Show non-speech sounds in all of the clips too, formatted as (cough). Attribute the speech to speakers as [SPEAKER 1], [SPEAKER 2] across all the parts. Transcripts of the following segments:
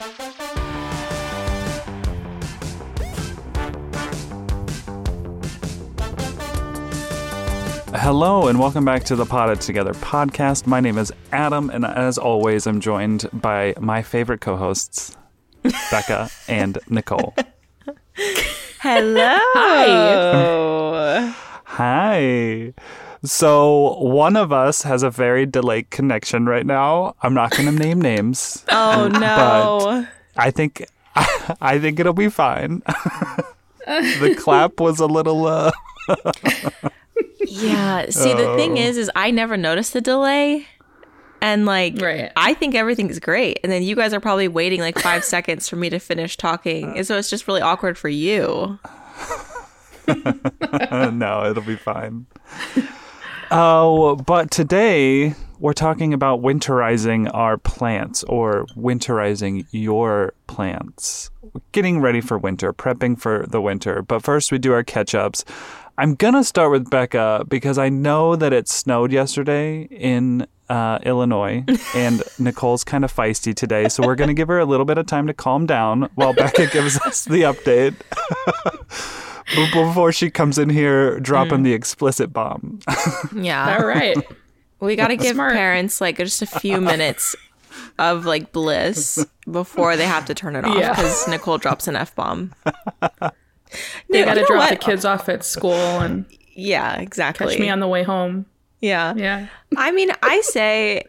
[SPEAKER 1] Hello and welcome back to the Potted Together podcast. My name is Adam, and as always, I'm joined by my favorite co-hosts, Becca and Nicole.
[SPEAKER 2] Hello.
[SPEAKER 3] Hi.
[SPEAKER 1] Hi. So one of us has a very delayed connection right now. I'm not going to name names. (laughs)
[SPEAKER 2] Oh no.
[SPEAKER 1] I think (laughs) I think it'll be fine. (laughs) the clap was a little uh
[SPEAKER 2] yeah. See, the thing
[SPEAKER 1] Oh.
[SPEAKER 2] is, is I never noticed the delay, and like,
[SPEAKER 3] Right.
[SPEAKER 2] I think everything's great, and then you guys are probably waiting like five seconds for me to finish talking, and so it's just really awkward for you.
[SPEAKER 1] no, it'll be fine. Oh, but today we're talking about winterizing our plants or winterizing your plants. Getting ready for winter, prepping for the winter. But first, we do our catch ups. I'm going to start with Becca because I know that it snowed yesterday in uh, Illinois (laughs) and Nicole's kind of feisty today. So we're going to give her a little bit of time to calm down while Becca gives us the update. (laughs) B- (laughs) before she comes in here dropping mm. the explicit bomb. (laughs)
[SPEAKER 2] Yeah,
[SPEAKER 3] All right.
[SPEAKER 2] we got to give
[SPEAKER 3] Smart.
[SPEAKER 2] parents like just a few (laughs) minutes of like bliss before they have to turn it off
[SPEAKER 3] Yeah.
[SPEAKER 2] because Nicole drops an f bomb.
[SPEAKER 3] They got to drop
[SPEAKER 2] what?
[SPEAKER 3] the kids off at school and
[SPEAKER 2] Yeah, exactly.
[SPEAKER 3] catch me on the way home.
[SPEAKER 2] yeah.
[SPEAKER 3] Yeah.
[SPEAKER 2] I mean, I say,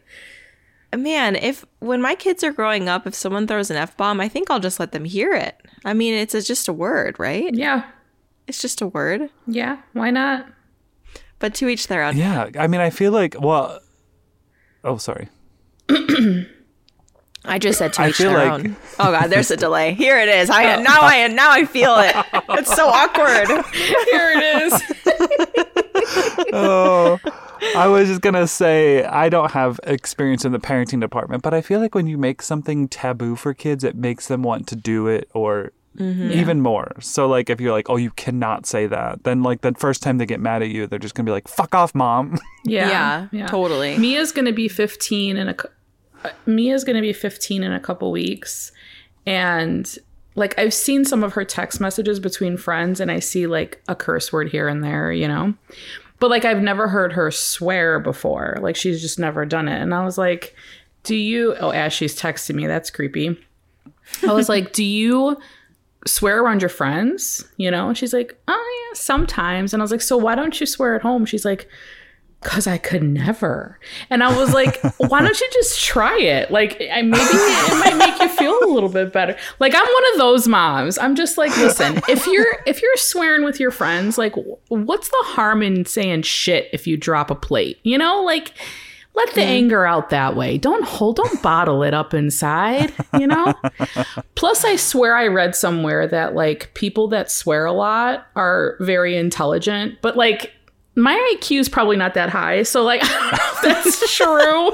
[SPEAKER 2] man, if when my kids are growing up, if someone throws an f bomb, I think I'll just let them hear it. I mean, it's a, just a word, right?
[SPEAKER 3] Yeah.
[SPEAKER 2] It's just a word.
[SPEAKER 3] Yeah. Why not?
[SPEAKER 2] But to each their own.
[SPEAKER 1] yeah, I mean, I feel like, well, oh, sorry.
[SPEAKER 2] I just said to
[SPEAKER 1] I
[SPEAKER 2] each their
[SPEAKER 1] like-
[SPEAKER 2] own. Oh god, there's a delay. Here it is. I (laughs) now I now I feel it. It's so awkward. (laughs)
[SPEAKER 3] Here it is. (laughs)
[SPEAKER 1] Oh, I was just going to say, I don't have experience in the parenting department, but I feel like when you make something taboo for kids, it makes them want to do it or even more. So, like, if you're like, oh, you cannot say that, then, like, the first time they get mad at you, they're just going to be like, fuck off, mom. (laughs)
[SPEAKER 3] Yeah.
[SPEAKER 2] Yeah, totally.
[SPEAKER 3] Mia's going to be 15 in a uh, Mia's going to be 15 in a couple weeks and like I've seen some of her text messages between friends and I see like a curse word here and there, you know. But like I've never heard her swear before. Like she's just never done it. And I was like, "Do you Oh, as she's texting me, that's creepy." I was like, "Do you swear around your friends?" You know? And she's like, "Oh, yeah, sometimes." And I was like, "So why don't you swear at home?" She's like, because I could never. And I was like, (laughs) why don't you just try it? Like, I maybe it might make you feel a little bit better. Like, I'm one of those moms. I'm just like, listen, if you're if you're swearing with your friends, like, what's the harm in saying shit if you drop a plate? You know, like. Let the anger out that way. Don't hold, don't bottle it up inside, you know? (laughs) Plus, I swear I read somewhere that like people that swear a lot are very intelligent, but like my IQ is probably not that high. So, like, (laughs) that's (laughs) true.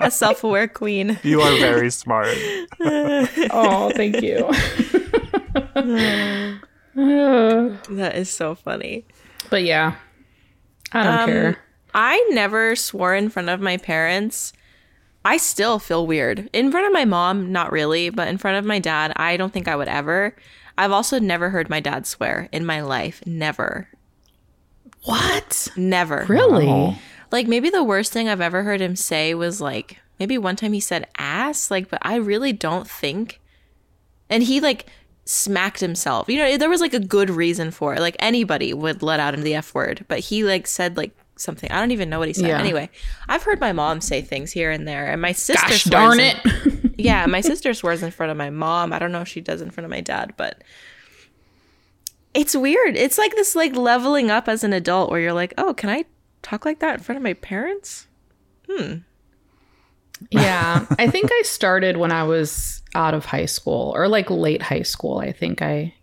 [SPEAKER 2] A self-aware queen.
[SPEAKER 1] you are very smart.
[SPEAKER 3] Oh, thank you. (sighs) (sighs)
[SPEAKER 2] That is so funny.
[SPEAKER 3] but yeah, I don't
[SPEAKER 2] Um,
[SPEAKER 3] care.
[SPEAKER 2] I never swore in front of my parents. I still feel weird. In front of my mom, not really, but in front of my dad, I don't think I would ever. I've also never heard my dad swear in my life. Never.
[SPEAKER 3] What?
[SPEAKER 2] Never.
[SPEAKER 3] Really?
[SPEAKER 2] Like maybe the worst thing I've ever heard him say was like maybe one time he said ass, like, but I really don't think. And he like smacked himself. You know, there was like a good reason for it. Like anybody would let out the F word, but he like said like something. I don't even know what he said.
[SPEAKER 3] Yeah.
[SPEAKER 2] Anyway, I've heard my mom say things here and there, and my sister.
[SPEAKER 3] Gosh darn
[SPEAKER 2] in-
[SPEAKER 3] it. (laughs)
[SPEAKER 2] yeah, my (laughs) sister swears in front of my mom. I don't know if she does in front of my dad, but it's weird. It's like this like leveling up as an adult where you're like, "Oh, can I talk like that in front of my parents?" Hmm.
[SPEAKER 3] yeah. I think I started when I was out of high school or like late high school. I think I,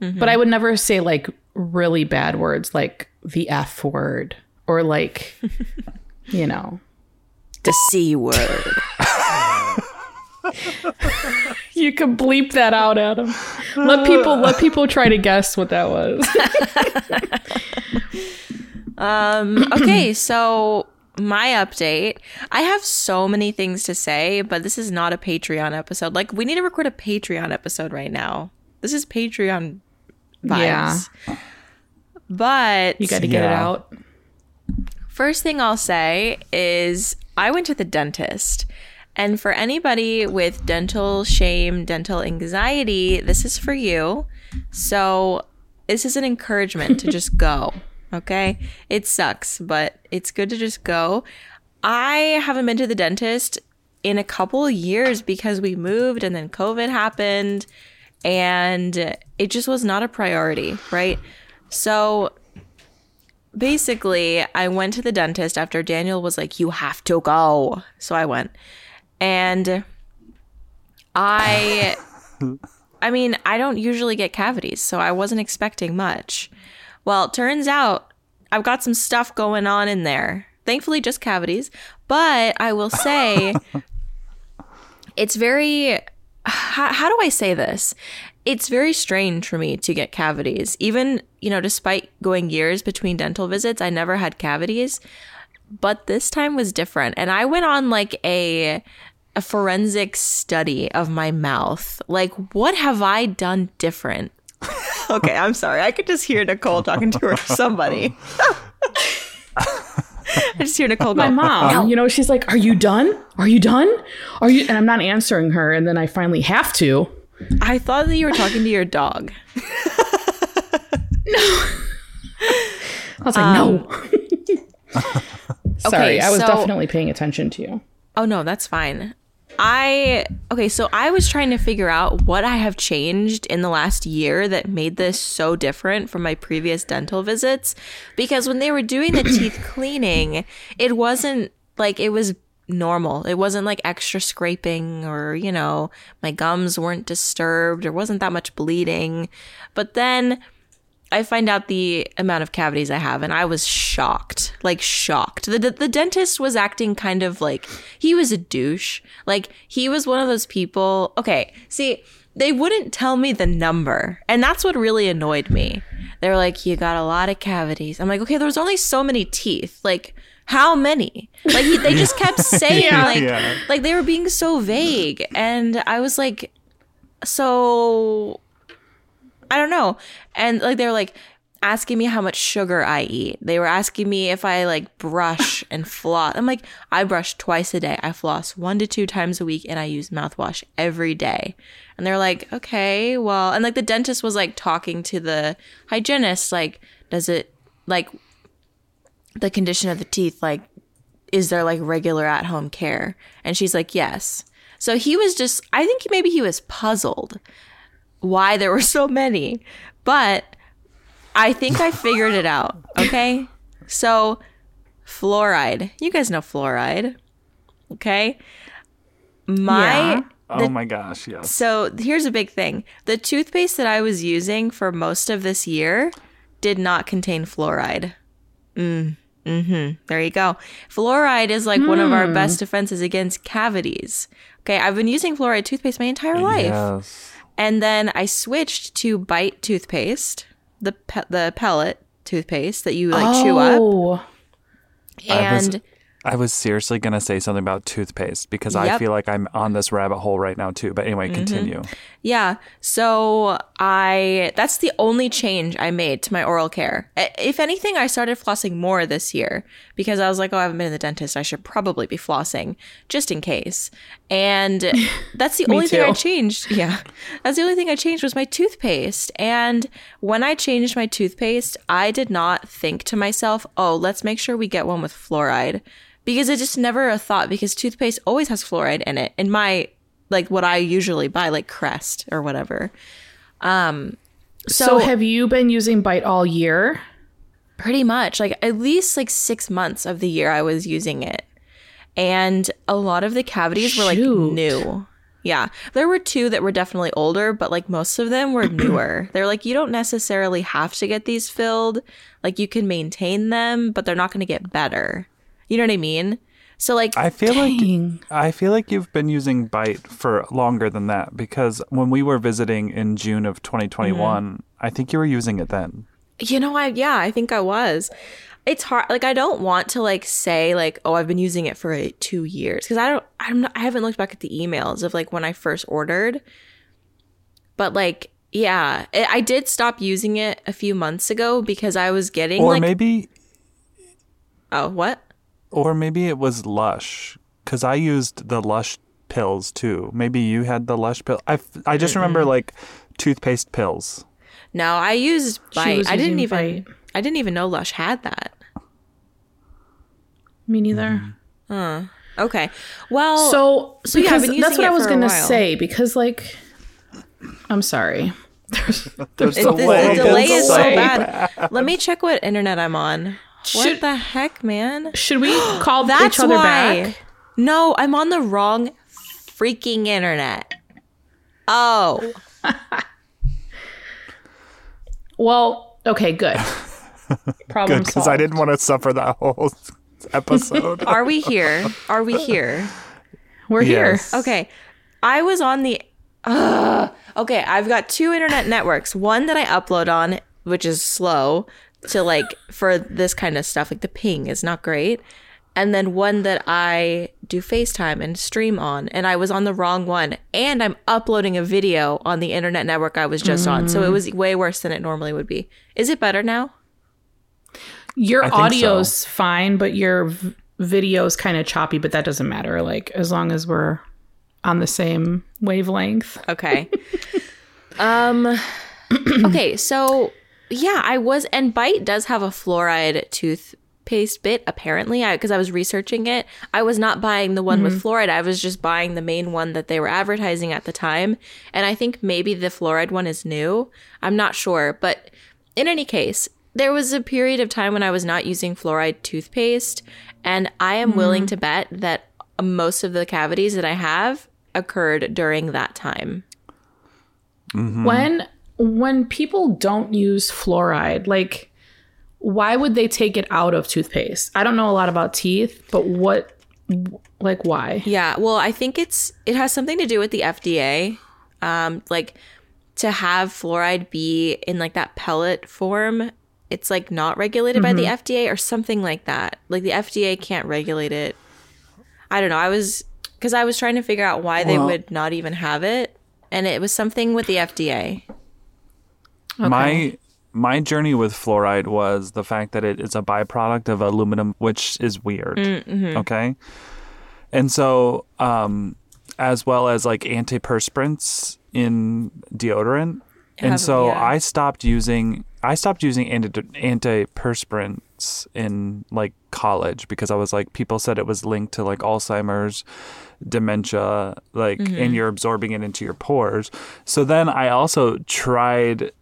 [SPEAKER 3] but I would never say like really bad words like the F word or like, (laughs) you know,
[SPEAKER 2] The C word. (laughs)
[SPEAKER 3] you can bleep that out, Adam. Let people let people try to guess what that was. (laughs)
[SPEAKER 2] um okay, (clears throat) so my update. I have so many things to say, but this is not a Patreon episode. Like, we need to record a Patreon episode right now. This is Patreon vibes.
[SPEAKER 3] Yeah.
[SPEAKER 2] But
[SPEAKER 3] You got to get it out.
[SPEAKER 2] First thing I'll say is I went to the dentist. And for anybody with dental shame, dental anxiety, this is for you. So, this is an encouragement to just (laughs) go. Okay? It sucks, but it's good to just go. I haven't been to the dentist in a couple of years because we moved and then COVID happened and it just was not a priority, right? So, basically, I went to the dentist after Daniel was like, You have to go. So I went. And I, I mean, I don't usually get cavities, so I wasn't expecting much. Well, it turns out I've got some stuff going on in there. Thankfully, just cavities. But I will say, (laughs) it's very how, how do I say this? It's very strange for me to get cavities. Even, you know, despite going years between dental visits, I never had cavities. But this time was different. And I went on like a a forensic study of my mouth. Like, what have I done different? (laughs) okay, I'm sorry. I could just hear Nicole talking to her somebody. (laughs) I just hear Nicole go,
[SPEAKER 3] My mom, you know, she's like, "Are you done? Are you done? Are you?" And I'm not answering her, and then I finally have to.
[SPEAKER 2] I thought that you were talking to your dog. (laughs) No.
[SPEAKER 3] I was like, "No." Um, (laughs) Sorry, I was
[SPEAKER 2] so-
[SPEAKER 3] definitely paying attention to you.
[SPEAKER 2] Oh no, that's fine. I okay, so I was trying to figure out what I have changed in the last year that made this so different from my previous dental visits because when they were doing the teeth (clears throat) cleaning, it wasn't like it was normal. It wasn't like extra scraping or, you know, my gums weren't disturbed. There wasn't that much bleeding. But then I find out the amount of cavities I have, and I was shocked, like shocked. The, the the dentist was acting kind of like he was a douche. Like he was one of those people. Okay, see, they wouldn't tell me the number, and that's what really annoyed me. They were like, "You got a lot of cavities." I'm like, "Okay, there was only so many teeth. Like." How many? Like he, they just kept (laughs) saying like
[SPEAKER 1] Yeah.
[SPEAKER 2] like they were being so vague and I was like so I don't know. And like they were like asking me how much sugar I eat. They were asking me if I like brush (laughs) and floss. I'm like, I brush twice a day. I floss one to two times a week and I use mouthwash every day. And they're like, okay, well, and like the dentist was like talking to the hygienist, like, does it like the condition of the teeth, like, is there like regular at home care? And she's like, yes. So he was just, I think maybe he was puzzled why there were (laughs) so many. But I think I figured it out. Okay. So, fluoride. You guys know fluoride. Okay. My.
[SPEAKER 3] Yeah.
[SPEAKER 1] Oh my gosh, yes.
[SPEAKER 2] So, here's a big thing the toothpaste that I was using for most of this year did not contain fluoride. Mm. Hmm There you go. Fluoride is like one of our best defenses against cavities. Okay, I've been using fluoride toothpaste my entire life.
[SPEAKER 1] Yes.
[SPEAKER 2] And then I switched to Bite toothpaste, the pe- the pellet toothpaste that you like chew up.
[SPEAKER 3] Oh,
[SPEAKER 1] I was-
[SPEAKER 2] And
[SPEAKER 1] I was seriously going to say something about toothpaste because I feel like I'm on this rabbit hole right now too. But anyway, mm-hmm. continue.
[SPEAKER 2] yeah, so I that's the only change I made to my oral care. If anything, I started flossing more this year because I was like, oh, I haven't been to the dentist. I should probably be flossing just in case. And (laughs) that's the only thing I changed. (laughs) Yeah. That's the only thing I changed was my toothpaste. And when I changed my toothpaste, I did not think to myself, oh, let's make sure we get one with fluoride. Because it just never a thought because toothpaste always has fluoride in it. In my like what I usually buy, like Crest or whatever. Um
[SPEAKER 3] so,
[SPEAKER 2] so,
[SPEAKER 3] have you been using Bite all year?
[SPEAKER 2] pretty much like at least like six months of the year I was using it. and a lot of the cavities were like new. Yeah. There were two that were definitely older, but like most of them were (clears throat) newer. They're like, you don't necessarily have to get these filled. Like you can maintain them, but they're not going to get better. You know what I mean? So like,
[SPEAKER 1] I feel
[SPEAKER 3] Dang.
[SPEAKER 1] like I feel like you've been using Bite for longer than that because when we were visiting in June of 2021,
[SPEAKER 2] Mm-hmm.
[SPEAKER 1] I think you were using it then.
[SPEAKER 2] you know, I, yeah, I think I was. It's hard. Like, I don't want to like say like, oh, I've been using it for like, two years. Cause I don't, I'm not, I haven't looked back at the emails of like when I first ordered. But like, yeah, I I did stop using it a few months ago because I was getting
[SPEAKER 1] Or
[SPEAKER 2] like,
[SPEAKER 1] maybe
[SPEAKER 2] oh, what?
[SPEAKER 1] Or maybe it was Lush cuz I used the Lush pills too. Maybe you had the Lush pill. I, I just remember like toothpaste pills.
[SPEAKER 2] No, I used Bite. I didn't even,
[SPEAKER 3] Bite.
[SPEAKER 2] I didn't even know Lush had that.
[SPEAKER 3] Me neither. Mm-hmm.
[SPEAKER 2] Okay. Well,
[SPEAKER 3] So,
[SPEAKER 2] so yeah, I've
[SPEAKER 3] because
[SPEAKER 2] been
[SPEAKER 3] that's
[SPEAKER 2] using
[SPEAKER 3] what I was gonna
[SPEAKER 2] while.
[SPEAKER 3] say. Because like, I'm sorry.
[SPEAKER 1] There's
[SPEAKER 2] it- the, the delay is so bad. Let me check what internet I'm on. What
[SPEAKER 3] Should-
[SPEAKER 2] the heck, man?
[SPEAKER 3] Should we (gasps) call
[SPEAKER 2] That's
[SPEAKER 3] each other
[SPEAKER 2] why.
[SPEAKER 3] back?
[SPEAKER 2] No, I'm on the wrong freaking internet. Oh, (laughs)
[SPEAKER 3] Well, okay, good. (laughs) Problem
[SPEAKER 1] Good cuz. I didn't want to suffer that whole episode. (laughs)
[SPEAKER 2] are we here? Are we here?
[SPEAKER 3] We're here.
[SPEAKER 2] Okay. I was on the. Uh, okay, I've got two internet networks. One that I upload on, which is slow to like for this kind of stuff. Like the ping is not great. And then one that I do FaceTime and stream on. And I was on the wrong one. And I'm uploading a video on the internet network I was just on. So it was way worse than it normally would be. Is it better now?
[SPEAKER 3] Your
[SPEAKER 1] I think
[SPEAKER 3] audio's fine, but your v- video's kind of choppy. But that doesn't matter. Like as long as we're on the same wavelength.
[SPEAKER 2] Okay. (laughs) um okay, so yeah, I was and Bite does have a fluoride toothpaste bit apparently. Because I was researching it. I was not buying the one with mm-hmm. fluoride. I was just buying the main one that they were advertising at the time. And I think maybe the fluoride one is new. I'm not sure, but in any case, there was a period of time when I was not using fluoride toothpaste, and I am willing mm-hmm. to bet that most of the cavities that I have occurred during that time. Mm-hmm.
[SPEAKER 3] When when people don't use fluoride, like why would they take it out of toothpaste? I don't know a lot about teeth, but what like why?
[SPEAKER 2] Yeah, well, I think it's it has something to do with the FDA. Um, like to have fluoride be in like that pellet form, it's like not regulated by the FDA or something like that. Like the FDA can't regulate it. I don't know. I was because I was trying to figure out why they would not even have it, and it was something with the FDA.
[SPEAKER 1] My my journey with fluoride was the fact that it is a byproduct of aluminum, which is weird. Okay, and so um, as well as like antiperspirants in deodorant, and so
[SPEAKER 2] yeah.
[SPEAKER 1] I stopped using I stopped using anti antiperspirants in like college because I was like people said it was linked to like Alzheimer's dementia like and you're absorbing it into your pores. So then i also tried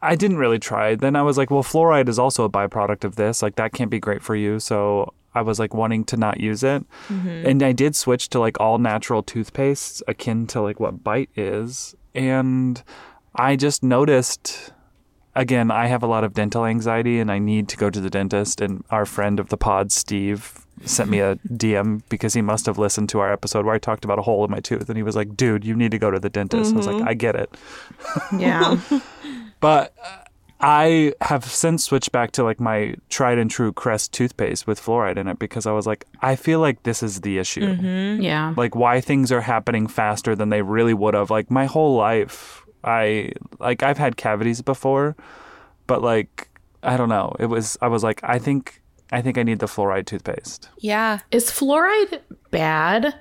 [SPEAKER 1] I didn't really try. Then I was like, well, fluoride is also a byproduct of this. Like that can't be great for you. So I was like wanting to not use it. Mm-hmm. And I did switch to like all natural toothpastes akin to like what Bite is. And I just noticed again, I have a lot of dental anxiety and I need to go to the dentist. And our friend of the pod, Steve, sent me a (laughs) DM because he must have listened to our episode where I talked about a hole in my tooth. And he was like, dude, you need to go to the dentist. I was like, mm-hmm. I get it.
[SPEAKER 3] Yeah. (laughs)
[SPEAKER 1] But uh, I have since switched back to like my tried and true Crest toothpaste with fluoride in it because I was like, I feel like this is the issue.
[SPEAKER 3] yeah.
[SPEAKER 1] Like why things are happening faster than they really would have. Like my whole life, I like I've had cavities before, but like I don't know. It was I was like I think I think I need the fluoride toothpaste.
[SPEAKER 2] Yeah.
[SPEAKER 3] Is fluoride bad?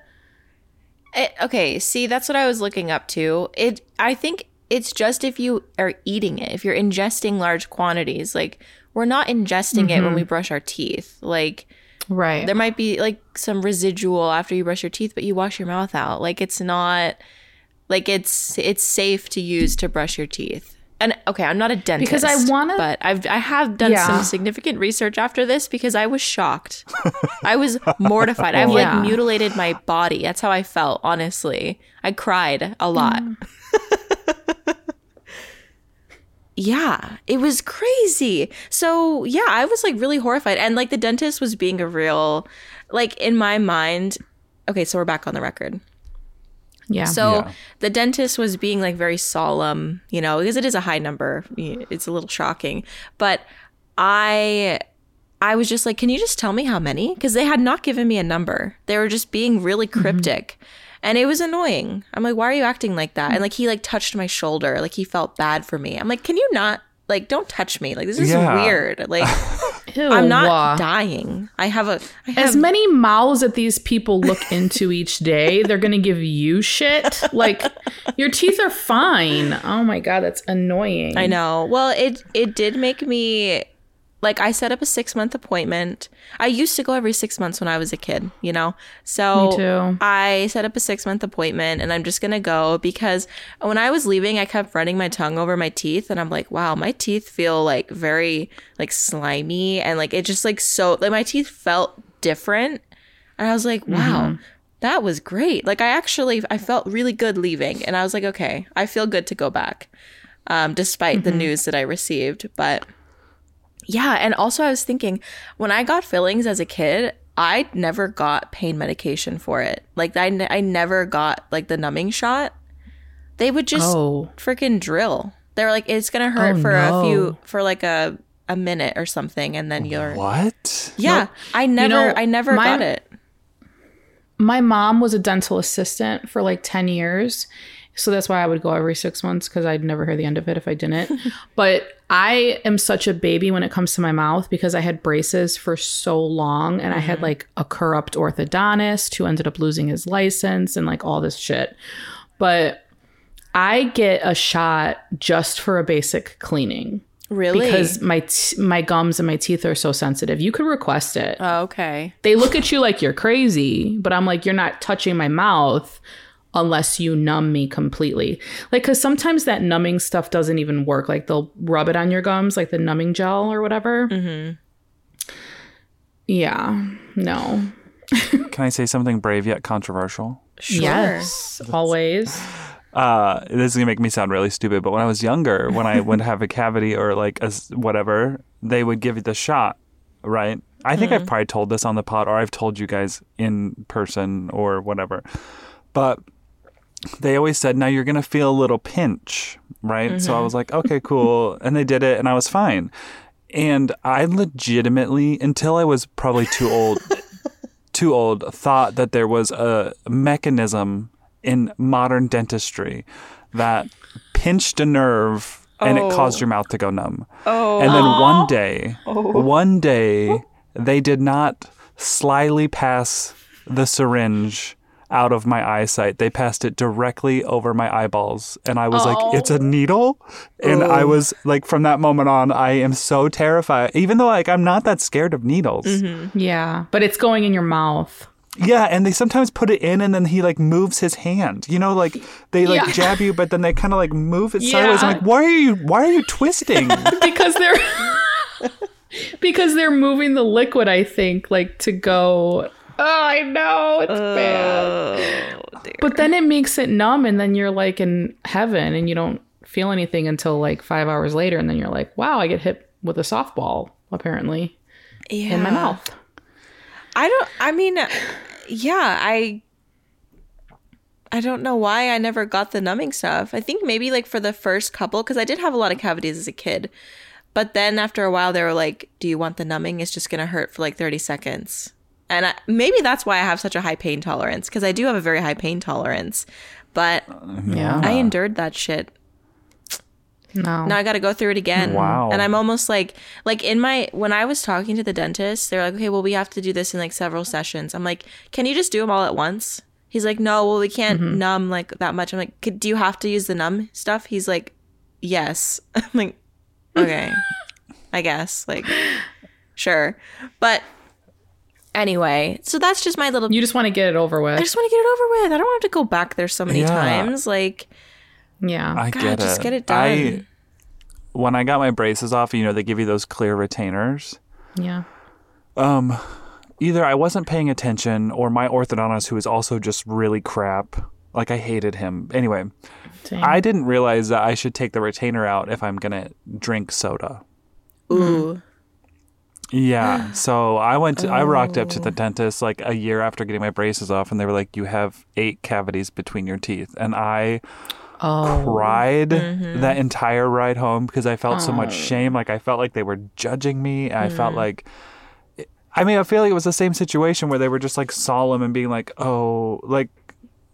[SPEAKER 2] It, okay, see, that's what I was looking up to. It I think it's just if you are eating it, if you're ingesting large quantities. Like we're not ingesting it when we mm-hmm. brush our teeth. Like
[SPEAKER 3] Right.
[SPEAKER 2] there might be like some residual after you brush your teeth, but you wash your mouth out. Like it's not like it's it's safe to use to brush your teeth. and okay, I'm not a dentist
[SPEAKER 3] Because I wanna-
[SPEAKER 2] but I've I have done
[SPEAKER 3] Yeah.
[SPEAKER 2] some significant research after this because I was shocked. I was mortified. (laughs) I've
[SPEAKER 3] Yeah.
[SPEAKER 2] like mutilated my body. That's how I felt, honestly. I cried a lot. Mm. Yeah, it was crazy. So, yeah, I was like really horrified and like the dentist was being a real like in my mind. Okay, so we're back on the record.
[SPEAKER 3] Yeah.
[SPEAKER 2] So
[SPEAKER 1] Yeah.
[SPEAKER 2] the dentist was being like very solemn, you know, because it is a high number. It's a little shocking. But I I was just like, "Can you just tell me how many?" Cuz they had not given me a number. They were just being really mm-hmm. cryptic. And it was annoying. I'm like, "Why are you acting like that?" And like he like touched my shoulder, like he felt bad for me. I'm like, "Can you not like don't touch me. Like this is
[SPEAKER 1] Yeah.
[SPEAKER 2] weird. Like (laughs)
[SPEAKER 3] Ew.
[SPEAKER 2] I'm not dying. I have a I have
[SPEAKER 3] As many mouths that these people look into (laughs) each day, they're gonna give you shit. Like your teeth are fine. Oh my god, that's annoying.
[SPEAKER 2] I know. Well, it it did make me like I set up a six month appointment. I used to go every six months when I was a kid, you know. So
[SPEAKER 3] Me too.
[SPEAKER 2] I set up a six month appointment, and I'm just gonna go because when I was leaving, I kept running my tongue over my teeth, and I'm like, wow, my teeth feel like very like slimy, and like it just like so like my teeth felt different, and I was like, wow. That was great. Like I actually I felt really good leaving and I was like, okay, I feel good to go back um, despite the news that I received. But yeah, and also I was thinking when I got fillings as a kid, I never got pain medication for it. Like I, I never got like the numbing shot. They would just
[SPEAKER 3] Oh.
[SPEAKER 2] freaking drill. They're like, it's gonna hurt
[SPEAKER 3] Oh,
[SPEAKER 2] for a few for like a a minute or something, and then you're
[SPEAKER 1] What?
[SPEAKER 2] yeah. I never
[SPEAKER 3] know,
[SPEAKER 2] I never
[SPEAKER 3] my-
[SPEAKER 2] got it.
[SPEAKER 3] My mom was a dental assistant for like 10 years. So that's why I would go every six months because I'd never hear the end of it if I didn't. (laughs) but I am such a baby when it comes to my mouth because I had braces for so long and I had mm-hmm. like a corrupt orthodontist who ended up losing his license and like all this shit. But I get a shot just for a basic cleaning
[SPEAKER 2] Really?
[SPEAKER 3] because my t- my gums and my teeth are so sensitive. You could request it
[SPEAKER 2] oh, okay.
[SPEAKER 3] they look at you like you're crazy, but I'm like, you're not touching my mouth unless you numb me completely. Like, because sometimes that numbing stuff doesn't even work. Like, they'll rub it on your gums, like the numbing gel or whatever. Mm-hmm. Yeah, no. (laughs)
[SPEAKER 1] Can I say something brave yet controversial?
[SPEAKER 2] Sure.
[SPEAKER 3] Yes, (laughs) always.
[SPEAKER 1] uh, this is gonna make me sound really stupid, but when I was younger, when I would have a cavity or like a s- whatever, they would give you the shot, right? I think I've probably told this on the pod, or I've told you guys in person or whatever, but they always said, "Now you're gonna feel a little pinch," right? So I mm-hmm. was like, "Okay, cool," (laughs) and they did it, and I was fine. And I legitimately, until I was probably too old, (laughs) too old, thought that there was a mechanism in modern dentistry that pinched a nerve and it caused your oh. mouth to go numb. Oh. And then one day, oh. one day, they did not slyly pass the syringe out of my eyesight. They passed it directly over my eyeballs. And I was like, it's a needle? And I was like, from that moment on, I am so terrified. Even though like I'm not that scared of needles. Mm-hmm.
[SPEAKER 3] Yeah, but it's going in your mouth.
[SPEAKER 1] Yeah, and they sometimes put it in and then he like moves his hand. You know, like they like
[SPEAKER 3] Yeah.
[SPEAKER 1] jab you, but then they kind of like move it sideways. I'm like, why are you why are you twisting? (laughs)
[SPEAKER 3] because they're (laughs) because they're moving the liquid i think like to go oh Oh, i know it's oh, bad but then it makes it numb and then you're like in heaven and you don't feel anything until like five hours later and then you're like wow i get hit with a softball apparently
[SPEAKER 2] Yeah.
[SPEAKER 3] in my mouth
[SPEAKER 2] I don't. I mean, uh, yeah, I. I don't know why I never got the numbing stuff. I think maybe like for the first couple, because I did have a lot of cavities as a kid. But then after a while, they were like, "Do you want the numbing? It's just gonna hurt for like thirty seconds." And I, maybe that's why I have such a high pain tolerance because I do have a very high pain tolerance. But
[SPEAKER 3] yeah
[SPEAKER 2] I endured that shit.
[SPEAKER 3] no
[SPEAKER 2] Now I got to go through it again.
[SPEAKER 1] Wow.
[SPEAKER 2] And I'm almost like, like in my, when I was talking to the dentist, they're like, okay, well, we have to do this in like several sessions. I'm like, can you just do them all at once? He's like, no, well, we can't mm-hmm. numb like that much. I'm like, "Could- do you have to use the numb stuff? He's like, yes. (laughs) I'm like, okay, (laughs) I guess. Like, sure. But anyway, so that's just my little,
[SPEAKER 3] you just want to get it over with.
[SPEAKER 2] I just want to get it over with. I don't want to go back there so many
[SPEAKER 1] Yeah.
[SPEAKER 2] times. Like, yeah,
[SPEAKER 1] I
[SPEAKER 3] yeah
[SPEAKER 1] get
[SPEAKER 2] just
[SPEAKER 1] it.
[SPEAKER 2] get it
[SPEAKER 1] I
[SPEAKER 2] done.
[SPEAKER 1] when I got my braces off, you know, they give you those clear retainers.
[SPEAKER 3] Yeah.
[SPEAKER 1] Um, either I wasn't paying attention or my orthodontist, who is also just really crap, like I hated him. Anyway,
[SPEAKER 3] Same.
[SPEAKER 1] I didn't realize that I should take the retainer out if I'm going to drink soda.
[SPEAKER 2] Ooh.
[SPEAKER 1] Yeah. So I went to, I rocked up to
[SPEAKER 3] Oh.
[SPEAKER 1] the dentist like a year after getting my braces off and they were like, you have eight cavities between your teeth. And I
[SPEAKER 3] oh.
[SPEAKER 1] cried
[SPEAKER 2] Mm-hmm.
[SPEAKER 1] that entire ride home because I felt so much
[SPEAKER 3] Oh.
[SPEAKER 1] shame. Like I felt like they were judging me. I felt
[SPEAKER 2] Mm.
[SPEAKER 1] like, I mean, I feel like it was the same situation where they were just like solemn and being like, oh, like,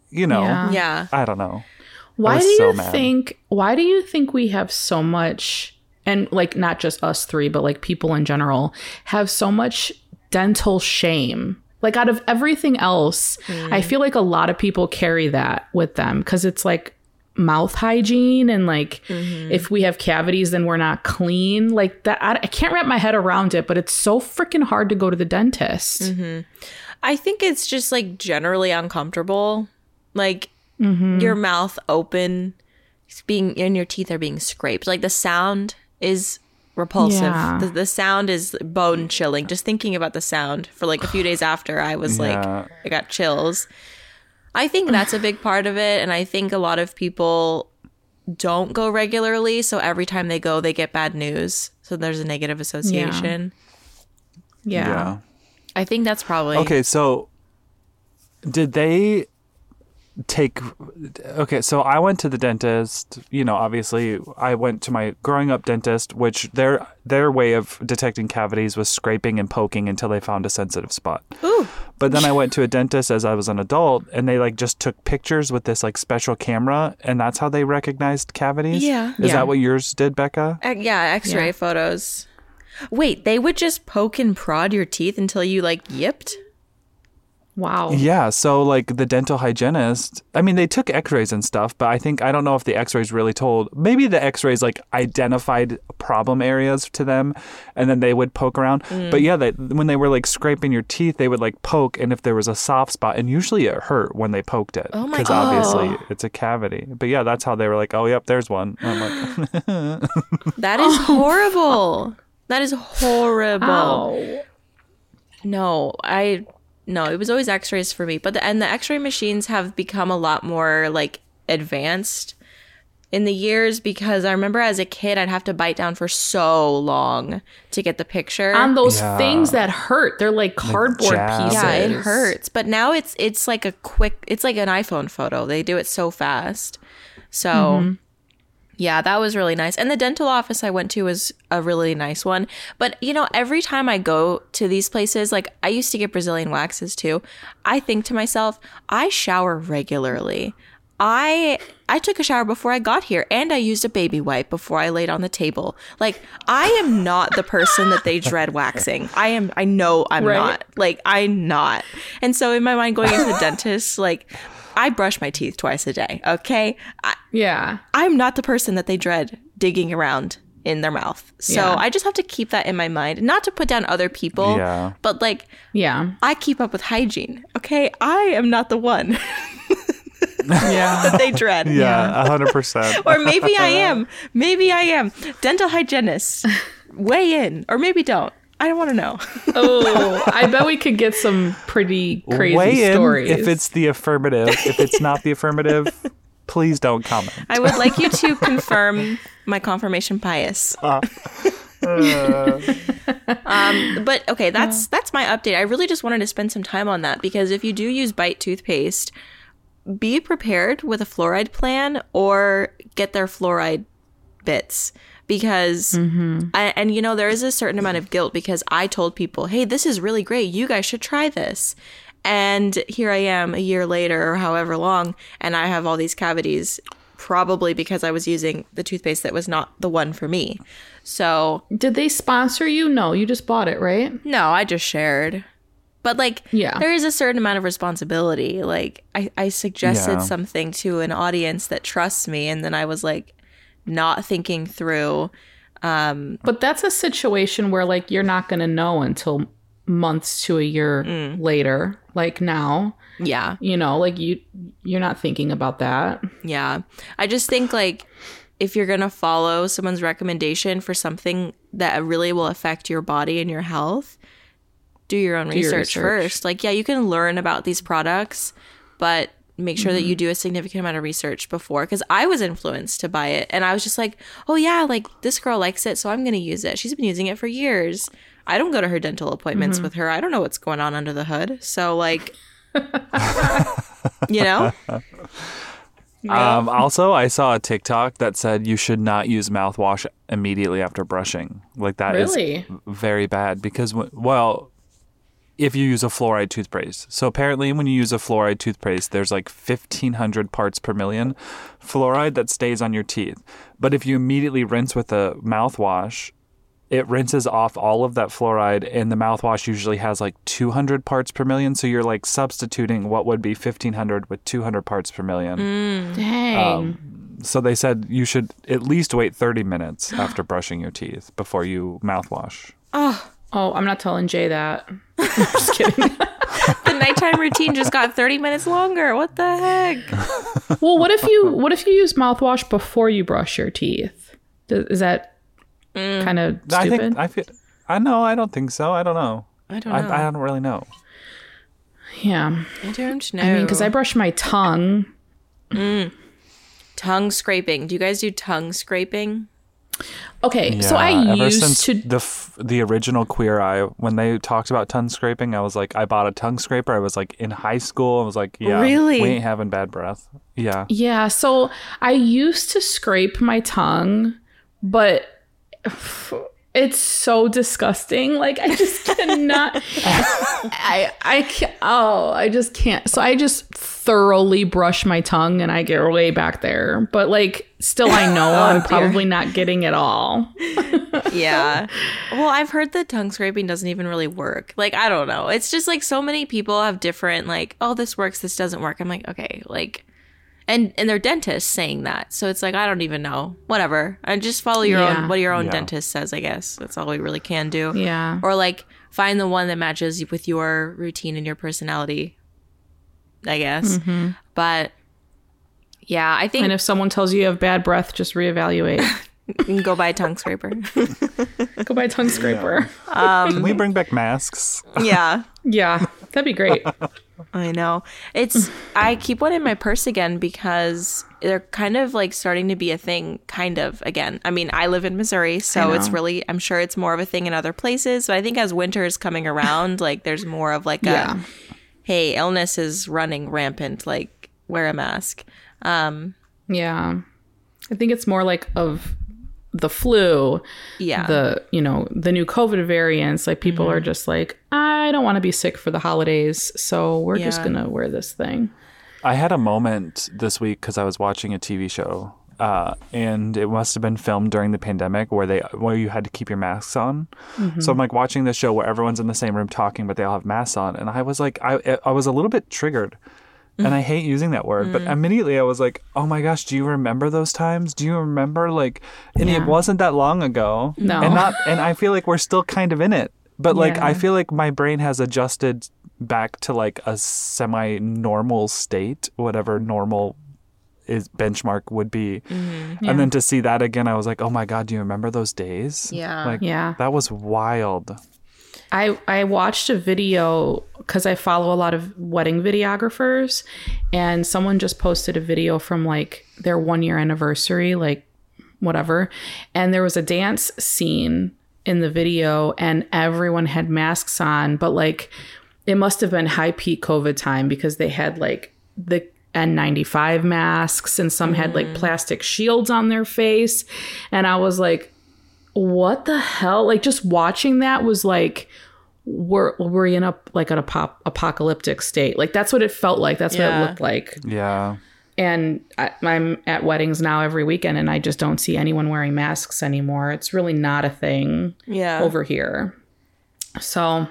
[SPEAKER 1] you know,
[SPEAKER 3] Yeah.
[SPEAKER 2] Yeah.
[SPEAKER 1] I don't know.
[SPEAKER 3] Why do
[SPEAKER 1] so
[SPEAKER 3] you
[SPEAKER 1] mad.
[SPEAKER 3] think why do you think we have so much and like not just us three but like people in general have so much dental shame? Like out of everything else, I mm. feel like a lot of people carry that with them cuz it's like mouth hygiene and like mm-hmm. if we have cavities then we're not clean. Like that I, I can't wrap my head around it, but it's so freaking hard to go to the dentist. Mm-hmm.
[SPEAKER 2] I think it's just like generally uncomfortable. Like mm-hmm. your mouth open, being and your teeth are being scraped. Like the sound is repulsive.
[SPEAKER 3] Yeah.
[SPEAKER 2] The, the sound is bone chilling. Just thinking about the sound for like a few days after, I was
[SPEAKER 1] Yeah.
[SPEAKER 2] like, I got chills. I think that's a big part of it, and I think a lot of people don't go regularly, so every time they go, they get bad news. So there's a negative association.
[SPEAKER 3] Yeah.
[SPEAKER 2] I think that's probably
[SPEAKER 1] Okay, so did they take okay so i went to the dentist you know obviously i went to my growing up dentist which their their way of detecting cavities was scraping and poking until they found a sensitive spot
[SPEAKER 2] Ooh.
[SPEAKER 1] but then i went to a dentist as i was an adult and they like just took pictures with this like special camera and that's how they recognized cavities
[SPEAKER 2] Yeah.
[SPEAKER 1] is
[SPEAKER 3] Yeah.
[SPEAKER 1] that what yours did becca
[SPEAKER 2] Uh, yeah, X-ray
[SPEAKER 3] Yeah.
[SPEAKER 2] photos. Wait, they would just poke and prod your teeth until you like yipped?
[SPEAKER 3] Wow.
[SPEAKER 1] Yeah, so like the dental hygienist, I mean, they took x-rays and stuff, but I think I don't know if the x-rays really told. Maybe the x-rays like identified problem areas to them and then they would poke around.
[SPEAKER 2] Mm.
[SPEAKER 1] But yeah, they, when they were like scraping your teeth, they would like poke and if there was a soft spot and usually it hurt when they poked it
[SPEAKER 2] Oh my
[SPEAKER 1] because
[SPEAKER 2] God.
[SPEAKER 1] obviously it's a cavity. But yeah, that's how they were like, "Oh, yep, there's one." And I'm like, (laughs)
[SPEAKER 2] That is horrible. That is horrible.
[SPEAKER 3] Ow.
[SPEAKER 2] No, I no, it was always x-rays for me. But the and the x-ray machines have become a lot more like advanced in the years because I remember as a kid I'd have to bite down for so long to get the picture.
[SPEAKER 3] On those
[SPEAKER 1] Yeah.
[SPEAKER 3] things that hurt. They're like cardboard
[SPEAKER 1] jab.
[SPEAKER 3] pieces.
[SPEAKER 2] yeah, it hurts. But now it's it's like a quick it's like an iPhone photo. They do it so fast. So mm-hmm. Yeah, that was really nice. And the dental office I went to was a really nice one. But you know, every time I go to these places, like I used to get Brazilian waxes too, I think to myself, I shower regularly. I I took a shower before I got here and I used a baby wipe before I laid on the table. Like I am not the person that they dread (laughs) waxing. I am I know I'm
[SPEAKER 3] Right.
[SPEAKER 2] not. Like I'm not. And so in my mind going into the dentist, like I brush my teeth twice a day, okay? I,
[SPEAKER 3] Yeah.
[SPEAKER 2] I'm not the person that they dread digging around in their mouth. So
[SPEAKER 3] Yeah.
[SPEAKER 2] I just have to keep that in my mind. Not to put down other people,
[SPEAKER 1] Yeah.
[SPEAKER 2] but like
[SPEAKER 3] Yeah.
[SPEAKER 2] I keep up with hygiene. Okay? I am not the one (laughs)
[SPEAKER 3] Yeah. (laughs)
[SPEAKER 2] that they dread.
[SPEAKER 1] yeah, 100%.
[SPEAKER 2] Or maybe I am. Maybe I am. Dental hygienist. (laughs) Weigh in. Or maybe don't. I don't want to know. (laughs)
[SPEAKER 3] oh, I bet we could get some pretty crazy
[SPEAKER 1] Weigh in
[SPEAKER 3] stories.
[SPEAKER 1] if it's the affirmative. If it's not the affirmative, (laughs) please don't comment.
[SPEAKER 2] I would like you to confirm my confirmation bias. (laughs) um, but okay, that's that's my update. I really just wanted to spend some time on that because if you do use Bite toothpaste, be prepared with a fluoride plan or get their fluoride bits because mm-hmm. I, and you know there is a certain amount of guilt because I told people, "Hey, this is really great. You guys should try this." And here I am a year later or however long and I have all these cavities probably because I was using the toothpaste that was not the one for me. So,
[SPEAKER 3] Did they sponsor you? No, you just bought it, right?
[SPEAKER 2] no, I just shared. But like
[SPEAKER 3] Yeah.
[SPEAKER 2] there is a certain amount of responsibility. Like I, I suggested
[SPEAKER 1] Yeah.
[SPEAKER 2] something to an audience that trusts me and then I was like not thinking through Um,
[SPEAKER 3] But that's a situation where like you're not going to know until months to a year
[SPEAKER 2] Mm.
[SPEAKER 3] later. Like now,
[SPEAKER 2] yeah.
[SPEAKER 3] you know, like you you're not thinking about that.
[SPEAKER 2] Yeah. I just think like if you're going to follow someone's recommendation for something that really will affect your body and your health, do your own
[SPEAKER 3] your
[SPEAKER 2] research,
[SPEAKER 3] research.
[SPEAKER 2] first. Like, yeah, you can learn about these products, but make sure that you do a significant amount of research before. Because I was influenced to buy it, and I was just like, oh, yeah, like this girl likes it, so I'm going to use it. She's been using it for years. I don't go to her dental appointments with her. I don't know what's going on under the hood. So, like, (laughs) you know? (laughs)
[SPEAKER 1] Um, also, I saw a TikTok that said you should not use mouthwash immediately after brushing. Like that is
[SPEAKER 3] Really?
[SPEAKER 1] very bad because, w- well, if you use a fluoride toothpaste. So apparently, when you use a fluoride toothpaste, there's like 1,500 parts per million fluoride that stays on your teeth. But if you immediately rinse with a mouthwash, it rinses off all of that fluoride, and the mouthwash usually has like 200 parts per million. So you're like substituting what would be 1,500 with 200 parts per million. Mm.
[SPEAKER 3] Dang.
[SPEAKER 1] Um, so they said you should at least wait 30 minutes after brushing your teeth before you mouthwash.
[SPEAKER 3] oh, Oh, I'm not telling Jay that. (laughs) I'm just (laughs) kidding.
[SPEAKER 2] The nighttime routine just got 30 minutes longer. What the heck?
[SPEAKER 3] well, what if you what if you use mouthwash before you brush your teeth? Does, is that mm. kind of stupid?
[SPEAKER 1] I think I feel. I know. I don't think so. I don't know.
[SPEAKER 2] I don't know.
[SPEAKER 1] I, I don't really know.
[SPEAKER 3] yeah.
[SPEAKER 2] I don't know.
[SPEAKER 3] I mean, because I brush my tongue. Mm.
[SPEAKER 2] tongue scraping. Do you guys do tongue scraping?
[SPEAKER 3] Okay, so I
[SPEAKER 1] ever
[SPEAKER 3] used
[SPEAKER 1] since
[SPEAKER 3] to.
[SPEAKER 1] the f- the original Queer Eye when they talked about tongue scraping, I was like, I bought a tongue scraper. I was like in high school. I was like, yeah,
[SPEAKER 2] Really?
[SPEAKER 1] we ain't having bad breath. Yeah,
[SPEAKER 3] Yeah, so I used to scrape my tongue, but it's so disgusting. Like I just (laughs) cannot. I I can't. Oh, I just can't. So I just thoroughly brush my tongue, and I get way back there. But like, still, I know (laughs) oh, I'm
[SPEAKER 2] dear.
[SPEAKER 3] probably not getting it all. (laughs)
[SPEAKER 2] Yeah. well, I've heard that tongue scraping doesn't even really work. Like, I don't know. It's just like so many people have different like, oh, this works, this doesn't work. I'm like, okay, like and and they're dentists saying that. So it's like I don't even know. Whatever. And just follow your
[SPEAKER 3] Yeah.
[SPEAKER 2] own what your own
[SPEAKER 1] Yeah.
[SPEAKER 2] dentist says, I guess. That's all we really can do.
[SPEAKER 3] Yeah.
[SPEAKER 2] Or like find the one that matches with your routine and your personality. I guess. Mm-hmm. But yeah, I think
[SPEAKER 3] And if someone tells you you have bad breath, just reevaluate. (laughs)
[SPEAKER 2] you can go buy a tongue scraper. (laughs)
[SPEAKER 3] Go buy a tongue scraper.
[SPEAKER 1] can we bring back masks?
[SPEAKER 2] yeah. (laughs)
[SPEAKER 3] Yeah, that'd be great. (laughs)
[SPEAKER 2] I know. It's I keep one in my purse again because they're kind of like starting to be a thing kind of again. I mean, I live in Missouri, so it's really I'm sure it's more of a thing in other places, but I think as winter is coming around, like there's more of like
[SPEAKER 3] Yeah.
[SPEAKER 2] a hey, illness is running rampant, like wear a mask. Um
[SPEAKER 3] Yeah. I think it's more like of the flu,
[SPEAKER 2] yeah.
[SPEAKER 3] the, you know, the new COVID variants. Like people
[SPEAKER 2] Mm-hmm.
[SPEAKER 3] are just like, I don't want to be sick for the holidays. So we're just going to wear this thing.
[SPEAKER 1] I had a moment this week because I was watching a TV show, uh, and it must have been filmed during the pandemic where they where you had to keep your masks on. So I'm like watching this show where everyone's in the same room talking, but they all have masks on, and I was like, I I was a little bit triggered. And I mm-hmm. hate using that word, but mm. immediately I was like, "Oh my gosh, do you remember those times? Do you remember like?" And it wasn't that long ago,
[SPEAKER 3] No.
[SPEAKER 1] and not, and I feel like we're still kind of in it. But like, I feel like my brain has adjusted back to like a semi-normal state, whatever normal is benchmark would be. Mm-hmm. And then to see that again, I was like, "Oh my god, do you remember those days?"
[SPEAKER 2] Yeah.
[SPEAKER 1] like
[SPEAKER 3] Yeah.
[SPEAKER 1] that was wild.
[SPEAKER 3] I, I watched a video because I follow a lot of wedding videographers, and someone just posted a video from like their one year anniversary, like whatever. And there was a dance scene in the video, and everyone had masks on, but like it must have been high peak COVID time because they had like the N95 masks, and some had like mm. plastic shields on their face. And I was like, what the hell? Like just watching that was like we're we're in a like an apop- apocalyptic state. Like that's what it felt like. That's what it looked like.
[SPEAKER 1] Yeah.
[SPEAKER 3] And I, I'm at weddings now every weekend, and I just don't see anyone wearing masks anymore. It's really not a thing
[SPEAKER 2] yeah.
[SPEAKER 3] over here. So,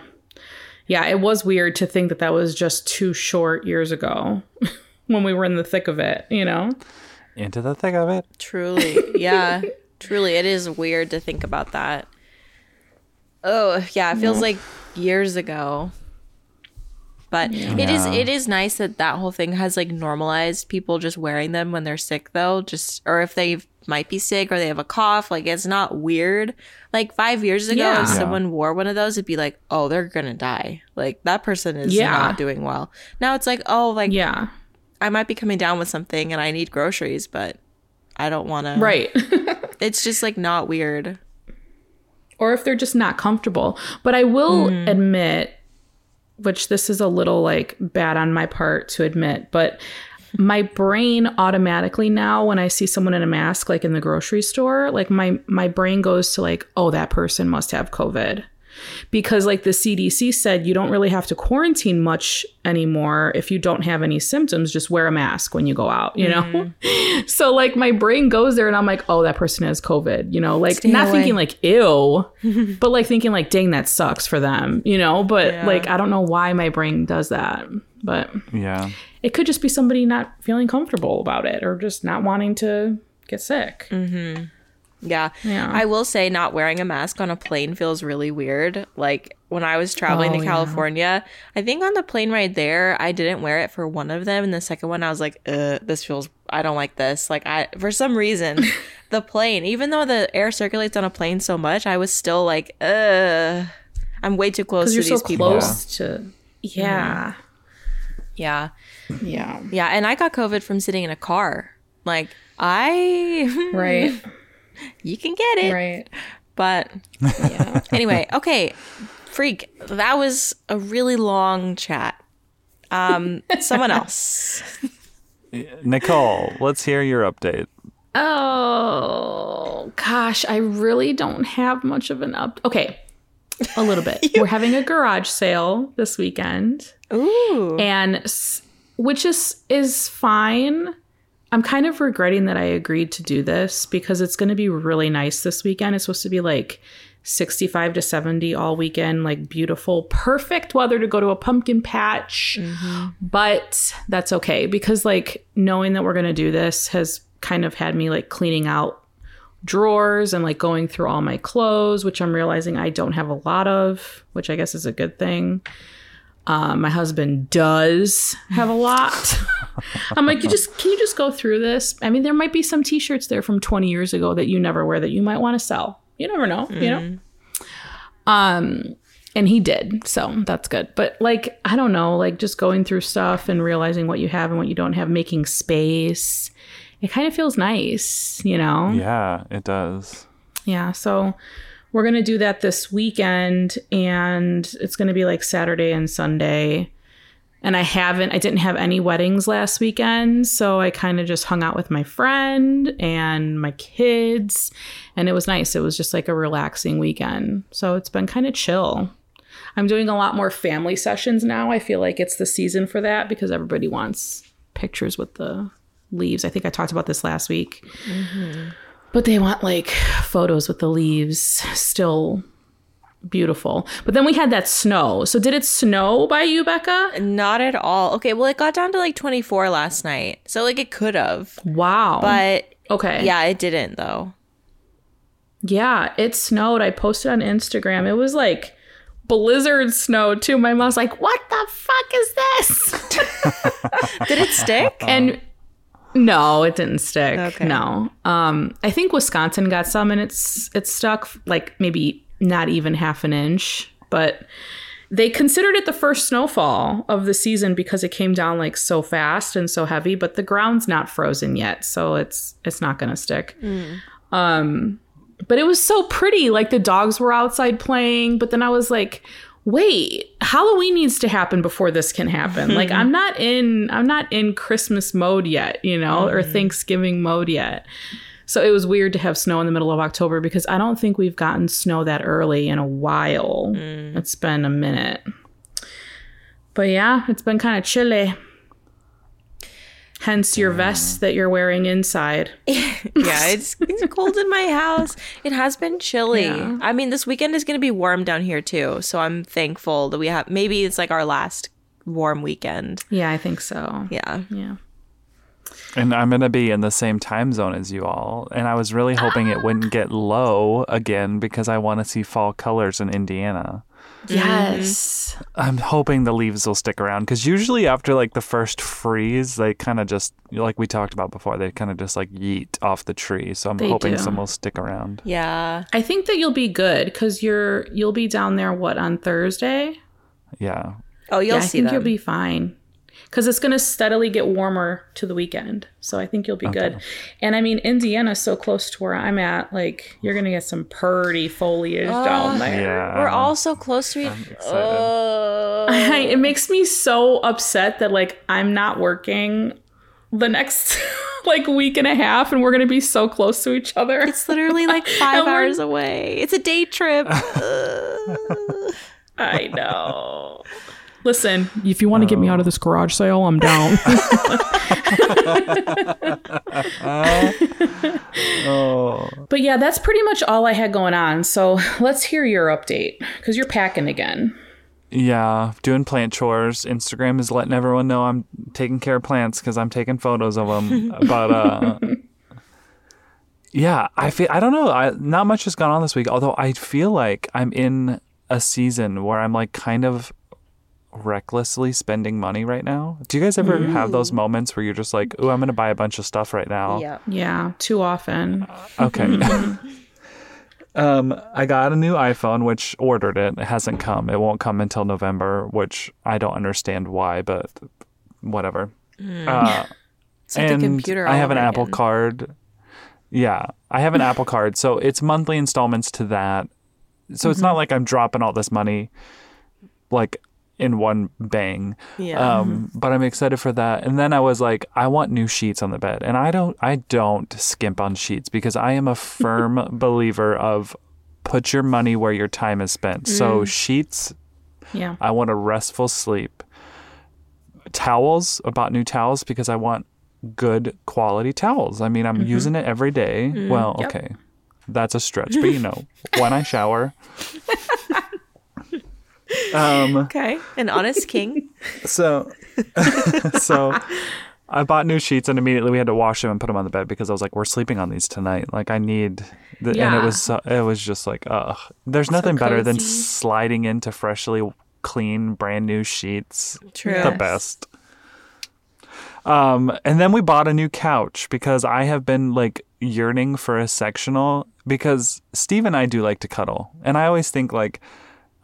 [SPEAKER 3] yeah, it was weird to think that that was just two short years ago (laughs) when we were in the thick of it. You know?
[SPEAKER 1] Into the thick of it.
[SPEAKER 2] Truly. Yeah. (laughs) Truly. It is weird to think about that. Oh, yeah. It feels like years ago. But it is
[SPEAKER 1] Yeah.
[SPEAKER 2] it is nice that that whole thing has like normalized people just wearing them when they're sick though, just or if they might be sick or they have a cough, like it's not weird. Like 5 years ago
[SPEAKER 3] Yeah.
[SPEAKER 2] if
[SPEAKER 1] Yeah.
[SPEAKER 2] someone wore one of those it'd be like, "Oh, they're going to die." Like that person is
[SPEAKER 3] Yeah.
[SPEAKER 2] not doing well. Now it's like, "Oh, like
[SPEAKER 3] Yeah.
[SPEAKER 2] I might be coming down with something and I need groceries, but I don't want to
[SPEAKER 3] Right. (laughs)
[SPEAKER 2] It's just like not weird.
[SPEAKER 3] or if they're just not comfortable. But I will hmm. admit, which this is a little like bad on my part to admit, but my brain automatically now when I see someone in a mask like in the grocery store, like my my brain goes to like, oh, that person must have COVID. Because like the CDC said you don't really have to quarantine much anymore if you don't have any symptoms, just wear a mask when you go out, you know? Mm-hmm. (laughs) so like my brain goes there and I'm like, oh, that person has COVID, you know, like
[SPEAKER 2] Stay
[SPEAKER 3] not
[SPEAKER 2] away.
[SPEAKER 3] thinking like ew, (laughs) but like thinking like, dang, that sucks for them, you know? But
[SPEAKER 2] Yeah.
[SPEAKER 3] like I don't know why my brain does that. But
[SPEAKER 1] Yeah.
[SPEAKER 3] it could just be somebody not feeling comfortable about it or just not wanting to get sick. Mm-hmm.
[SPEAKER 2] Yeah.
[SPEAKER 3] Yeah.
[SPEAKER 2] I will say not wearing a mask on a plane feels really weird. Like when I was traveling
[SPEAKER 3] Oh,
[SPEAKER 2] to
[SPEAKER 3] yeah.
[SPEAKER 2] California, I think on the plane right there, I didn't wear it for one of them and the second one I was like, "Uh, this feels I don't like this." Like I for some reason, (laughs) the plane, even though the air circulates on a plane so much, I was still like, "Uh, I'm way too close to
[SPEAKER 3] you're so
[SPEAKER 2] these people."
[SPEAKER 3] close to yeah.
[SPEAKER 2] Yeah.
[SPEAKER 3] Yeah.
[SPEAKER 2] Yeah, and I got COVID from sitting in a car. Like I
[SPEAKER 3] Right. (laughs)
[SPEAKER 2] you can get it.
[SPEAKER 3] right.
[SPEAKER 2] But yeah. (laughs) anyway, okay. Freak, that was a really long chat. Um, (laughs) someone else.
[SPEAKER 1] Nicole, let's hear your update.
[SPEAKER 3] Oh gosh, I really don't have much of an up. Okay, a little bit. (laughs) We're having a garage sale this weekend,
[SPEAKER 2] Ooh.
[SPEAKER 3] and s- which is is fine. I'm kind of regretting that I agreed to do this because it's going to be really nice this weekend. It's supposed to be like 65 to 70 all weekend, like beautiful, perfect weather to go to a pumpkin patch. But that's okay because like knowing that we're going to do this has kind of had me like cleaning out drawers and like going through all my clothes, which I'm realizing I don't have a lot of, which I guess is a good thing. Um, my husband does have a lot. (laughs) (laughs) I'm like, you just can you just go through this? I mean, there might be some T-shirts there from 20 years ago that you never wear that you might want to sell. You never know, you know. Um, and he did, so that's good. But like, I don't know, like just going through stuff and realizing what you have and what you don't have, making space. It kind of feels nice, you know.
[SPEAKER 1] Yeah, it does.
[SPEAKER 3] Yeah, so we're going to do that this weekend and it's going to be like Saturday and Sunday. And I haven't I didn't have any weddings last weekend, so I kind of just hung out with my friend and my kids and it was nice. It was just like a relaxing weekend. So it's been kind of chill. I'm doing a lot more family sessions now. I feel like it's the season for that because everybody wants pictures with the leaves. I think I talked about this last week. Mm-hmm. But they want like photos with the leaves still beautiful. But then we had that snow. So did it snow by you, Becca?
[SPEAKER 2] Not at all. Okay, well, it got down to like 24 last night. So, like, it could have.
[SPEAKER 3] Wow.
[SPEAKER 2] But
[SPEAKER 3] okay.
[SPEAKER 2] yeah, it didn't, though.
[SPEAKER 3] Yeah, it snowed. I posted on Instagram. It was like blizzard snow too. My mom's like, "What the fuck is this?" (laughs)
[SPEAKER 2] Did it stick? (laughs)
[SPEAKER 3] and no, it didn't stick.
[SPEAKER 2] Okay.
[SPEAKER 3] No. Um I think Wisconsin got some and it's it's stuck like maybe not even half an inch, but they considered it the first snowfall of the season because it came down like so fast and so heavy, but the ground's not frozen yet, so it's it's not going to stick. Um but it was so pretty like the dogs were outside playing, but then I was like wait halloween needs to happen before this can happen. (laughs) Like i'm not in i'm not in christmas mode yet you know or thanksgiving mode yet so it was weird to have snow in the middle of october because i don't think we've gotten snow that early in a while mm. it's been a minute but yeah it's been kind of chilly hence your vest that you're wearing inside (laughs)
[SPEAKER 2] yeah, it's, it's cold in my house. It has been chilly.
[SPEAKER 3] Yeah.
[SPEAKER 2] I mean, this weekend is going to be warm down here, too. So I'm thankful that we have, maybe it's like our last warm weekend.
[SPEAKER 3] yeah i think so
[SPEAKER 2] Yeah.
[SPEAKER 3] yeah
[SPEAKER 1] And I'm going to be in the same time zone as you all. And I was really hoping it wouldn't get low again because I want to see fall colors in Indiana.
[SPEAKER 3] Yes. Mm-hmm.
[SPEAKER 1] I'm hoping the leaves will stick around because usually after like the first freeze, they kind of just like we talked about before, they kind of just like yeet off the tree. So I'm
[SPEAKER 3] They
[SPEAKER 1] hoping
[SPEAKER 3] do.
[SPEAKER 1] some will stick around.
[SPEAKER 2] Yeah.
[SPEAKER 3] I think that you'll be good because you're you'll be down there what on Thursday.
[SPEAKER 1] Yeah,
[SPEAKER 2] Oh, you'll
[SPEAKER 3] yeah, I
[SPEAKER 2] see
[SPEAKER 3] think
[SPEAKER 2] them.
[SPEAKER 3] you'll be fine because it's going to steadily get warmer to the weekend. So I think you'll be good. And I mean, Indiana's so close to where I'm at. Like you're going to get some pretty foliage uh, down there.
[SPEAKER 1] yeah.
[SPEAKER 2] We're all so close to each
[SPEAKER 1] excited.
[SPEAKER 2] Oh. (laughs)
[SPEAKER 3] it makes me so upset that like I'm not working the next (laughs) like week and a half, and we're going to be so close to each other.
[SPEAKER 2] It's literally like (laughs) five hours away. It's a day trip.
[SPEAKER 3] I know. Listen, if you want to get me out of this garage sale, I'm down. (laughs)
[SPEAKER 1] Oh,
[SPEAKER 3] but yeah, that's pretty much all I had going on. So let's hear your update because you're packing again.
[SPEAKER 1] yeah. Doing plant chores. Instagram is letting everyone know I'm taking care of plants because I'm taking photos of them. but uh, (laughs) yeah, I feel I don't know. I, not much has gone on this week. Although I feel like I'm in a season where I'm like kind of recklessly spending money right now. Do you guys ever have those moments where you're just like, "Ooh, I'm going to buy a bunch of stuff right now."
[SPEAKER 2] yeah.
[SPEAKER 3] Yeah, too often.
[SPEAKER 1] Okay. (laughs) um, I got a new iPhone, which ordered it. It hasn't come. It won't come until November, which I don't understand why, but whatever. Uh, (laughs)
[SPEAKER 2] It's like the
[SPEAKER 1] and
[SPEAKER 2] computer.
[SPEAKER 1] I have an
[SPEAKER 2] over
[SPEAKER 1] Apple. Card. Yeah, I have an Apple Card, so it's monthly installments to that. So it's
[SPEAKER 2] Mm-hmm.
[SPEAKER 1] not like I'm dropping all this money, like in one bang.
[SPEAKER 2] Yeah.
[SPEAKER 1] Um, but I'm excited for that. And then I was like, I want new sheets on the bed, and I don't, I don't skimp on sheets because I am a (laughs) firm believer of put your money where your time is spent.
[SPEAKER 2] Mm.
[SPEAKER 1] So sheets,
[SPEAKER 3] Yeah.
[SPEAKER 1] I want a restful sleep. Towels, I bought new towels because I want good quality towels. I mean, I'm
[SPEAKER 2] Mm-hmm.
[SPEAKER 1] using it every day. Well,
[SPEAKER 3] Yep.
[SPEAKER 1] okay. That's a stretch, but you know, when I shower. (laughs) um (laughs)
[SPEAKER 2] Okay. An honest king. (laughs)
[SPEAKER 1] so (laughs) so I bought new sheets and immediately we had to wash them and put them on the bed because I was like, we're sleeping on these tonight. Like I need, the, and it was so- it was just like, ugh. There's nothing better than sliding into freshly clean, brand new sheets.
[SPEAKER 2] True.
[SPEAKER 1] The best. Um, and then we bought a new couch because I have been like yearning for a sectional because Steve and I do like to cuddle, and I always think like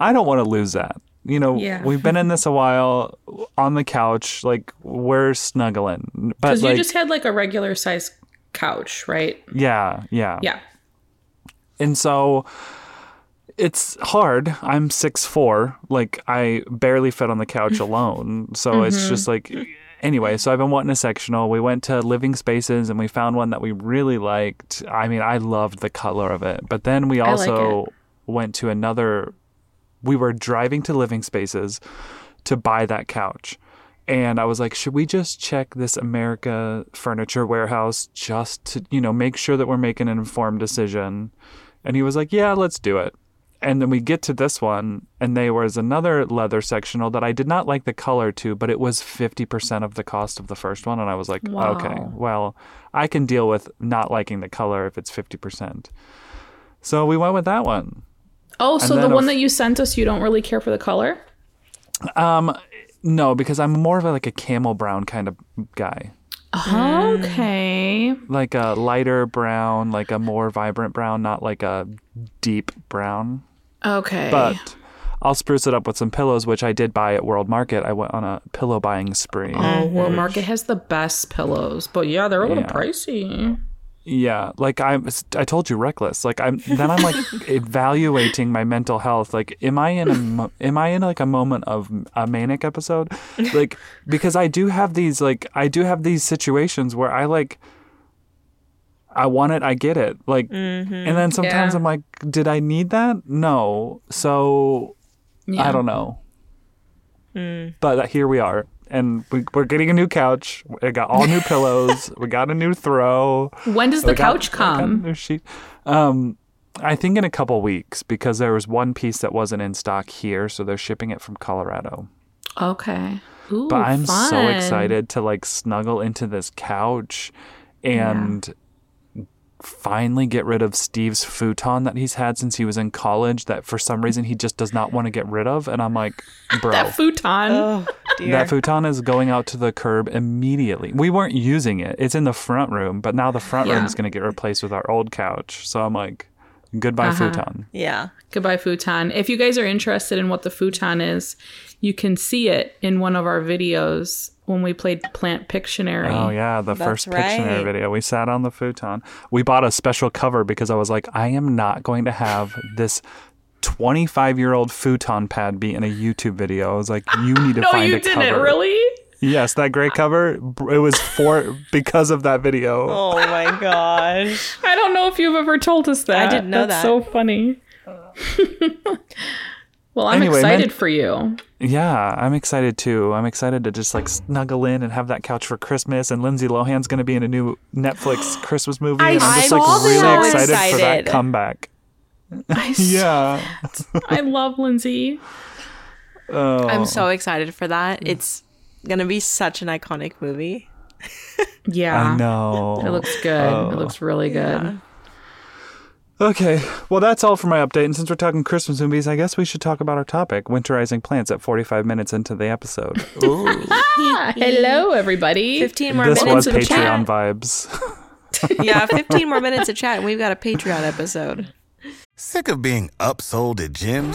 [SPEAKER 1] I don't want to lose that. You know,
[SPEAKER 3] Yeah.
[SPEAKER 1] we've been in this a while on the couch, like we're snuggling, but
[SPEAKER 3] Because
[SPEAKER 1] like
[SPEAKER 3] you just had like a regular size couch, right?
[SPEAKER 1] yeah, yeah,
[SPEAKER 3] Yeah.
[SPEAKER 1] And so it's hard. I'm six four. Like I barely fit on the couch (laughs) alone. So it's mm-hmm. just like anyway, so I've been wanting a sectional. We went to living spaces and we found one that we really liked. I mean, I loved the color of it. But then we
[SPEAKER 3] I like
[SPEAKER 1] also went to another we were driving to living spaces to buy that couch. And I was like, should we just check this America furniture warehouse just to, you know, make sure that we're making an informed decision? And he was like, yeah, let's do it. And then we get to this one, and there was another leather sectional that I did not like the color to, but it was 50% of the cost of the first one. And I was like,
[SPEAKER 3] Wow.
[SPEAKER 1] okay, well, I can deal with not liking the color if it's 50%. So we went with that one.
[SPEAKER 3] Oh, so the one
[SPEAKER 1] a-
[SPEAKER 3] that you sent us, you don't really care for the color?
[SPEAKER 1] Um, no, because I'm more of a, like a camel brown kind of guy.
[SPEAKER 3] Okay.
[SPEAKER 1] like a lighter brown, like a more vibrant brown, not like a deep brown.
[SPEAKER 3] Okay.
[SPEAKER 1] But I'll spruce it up with some pillows, which I did buy at World Market. I went on a pillow buying spree.
[SPEAKER 3] Oh, World Market has the best pillows, but yeah, they're a little
[SPEAKER 1] Yeah.
[SPEAKER 3] pricey.
[SPEAKER 1] Yeah, like I'm. I told you, reckless. Like I'm, then I'm like (laughs) evaluating my mental health. Like, am I in a, (laughs) mo- am I in like a moment of a manic episode? Like, because I do have these, like, I do have these situations where I like, I want it, I get it. Like, and mm-hmm. then sometimes
[SPEAKER 3] Yeah.
[SPEAKER 1] I'm like, did I need that? No. So I don't know. Mm. But uh, here we are. And we, we're getting a new couch. We got all new (laughs) pillows. We got a new throw.
[SPEAKER 3] When does the
[SPEAKER 1] got-
[SPEAKER 3] couch come?
[SPEAKER 1] new sheet. Um, I think in a couple weeks because there was one piece that wasn't in stock here, so they're shipping it from Colorado.
[SPEAKER 3] Okay. Ooh,
[SPEAKER 1] But I'm so excited to like snuggle into this couch and finally get rid of Steve's futon that he's had since he was in college that for some reason he just does not want to get rid of. And I'm like, (laughs) bro,
[SPEAKER 3] That futon.
[SPEAKER 2] Oh (laughs) dear.
[SPEAKER 1] that futon is going out to the curb immediately. We weren't using it. It's in the front room, but now the front room is going to get replaced with our old couch. So I'm like, goodbye
[SPEAKER 3] Uh-huh.
[SPEAKER 1] futon.
[SPEAKER 2] yeah.
[SPEAKER 3] Goodbye, futon. If you guys are interested in what the futon is, you can see it in one of our videos when we played Plant Pictionary.
[SPEAKER 1] Oh yeah, the
[SPEAKER 2] That's
[SPEAKER 1] first Pictionary
[SPEAKER 2] right.
[SPEAKER 1] video. We sat on the futon. We bought a special cover because I was like, I am not going to have this 25 year old futon pad be in a YouTube video. I was like, you need to (laughs)
[SPEAKER 3] no,
[SPEAKER 1] find a cover.
[SPEAKER 3] No, you didn't really.
[SPEAKER 1] Yes, that gray cover. It was for because of that video. (laughs)
[SPEAKER 2] Oh my gosh.
[SPEAKER 3] I don't know if you've ever told us that.
[SPEAKER 2] I didn't know
[SPEAKER 3] That's
[SPEAKER 2] that.
[SPEAKER 3] so funny. (laughs) well, I'm
[SPEAKER 1] Anyway,
[SPEAKER 3] excited
[SPEAKER 1] man-
[SPEAKER 3] for you.
[SPEAKER 1] Yeah, I'm excited too. I'm excited to just like snuggle in and have that couch for Christmas. And Lindsay Lohan's going to be in a new Netflix (gasps) Christmas movie.
[SPEAKER 3] I
[SPEAKER 1] and I'm just
[SPEAKER 2] I'm
[SPEAKER 1] like
[SPEAKER 2] also
[SPEAKER 1] really excited, for that comeback.
[SPEAKER 3] I, (laughs) s-
[SPEAKER 1] Yeah. (laughs)
[SPEAKER 3] I love Lindsay.
[SPEAKER 1] Oh.
[SPEAKER 2] I'm so excited for that. It's gonna be such an iconic movie.
[SPEAKER 3] Yeah.
[SPEAKER 1] I know.
[SPEAKER 3] It looks good. It oh. looks really good.
[SPEAKER 1] Okay, well, that's all for my update. And since we're talking Christmas movies, I guess we should talk about our topic winterizing plants at 45 minutes into the episode. (laughs) Ooh, (laughs)
[SPEAKER 3] hello, everybody.
[SPEAKER 2] 15 more
[SPEAKER 1] this
[SPEAKER 2] minutes
[SPEAKER 1] was
[SPEAKER 2] of
[SPEAKER 1] Patreon
[SPEAKER 2] chat.
[SPEAKER 1] vibes. (laughs)
[SPEAKER 2] Yeah, 15 more minutes of chat, and we've got a Patreon episode.
[SPEAKER 4] Sick of being upsold at gyms?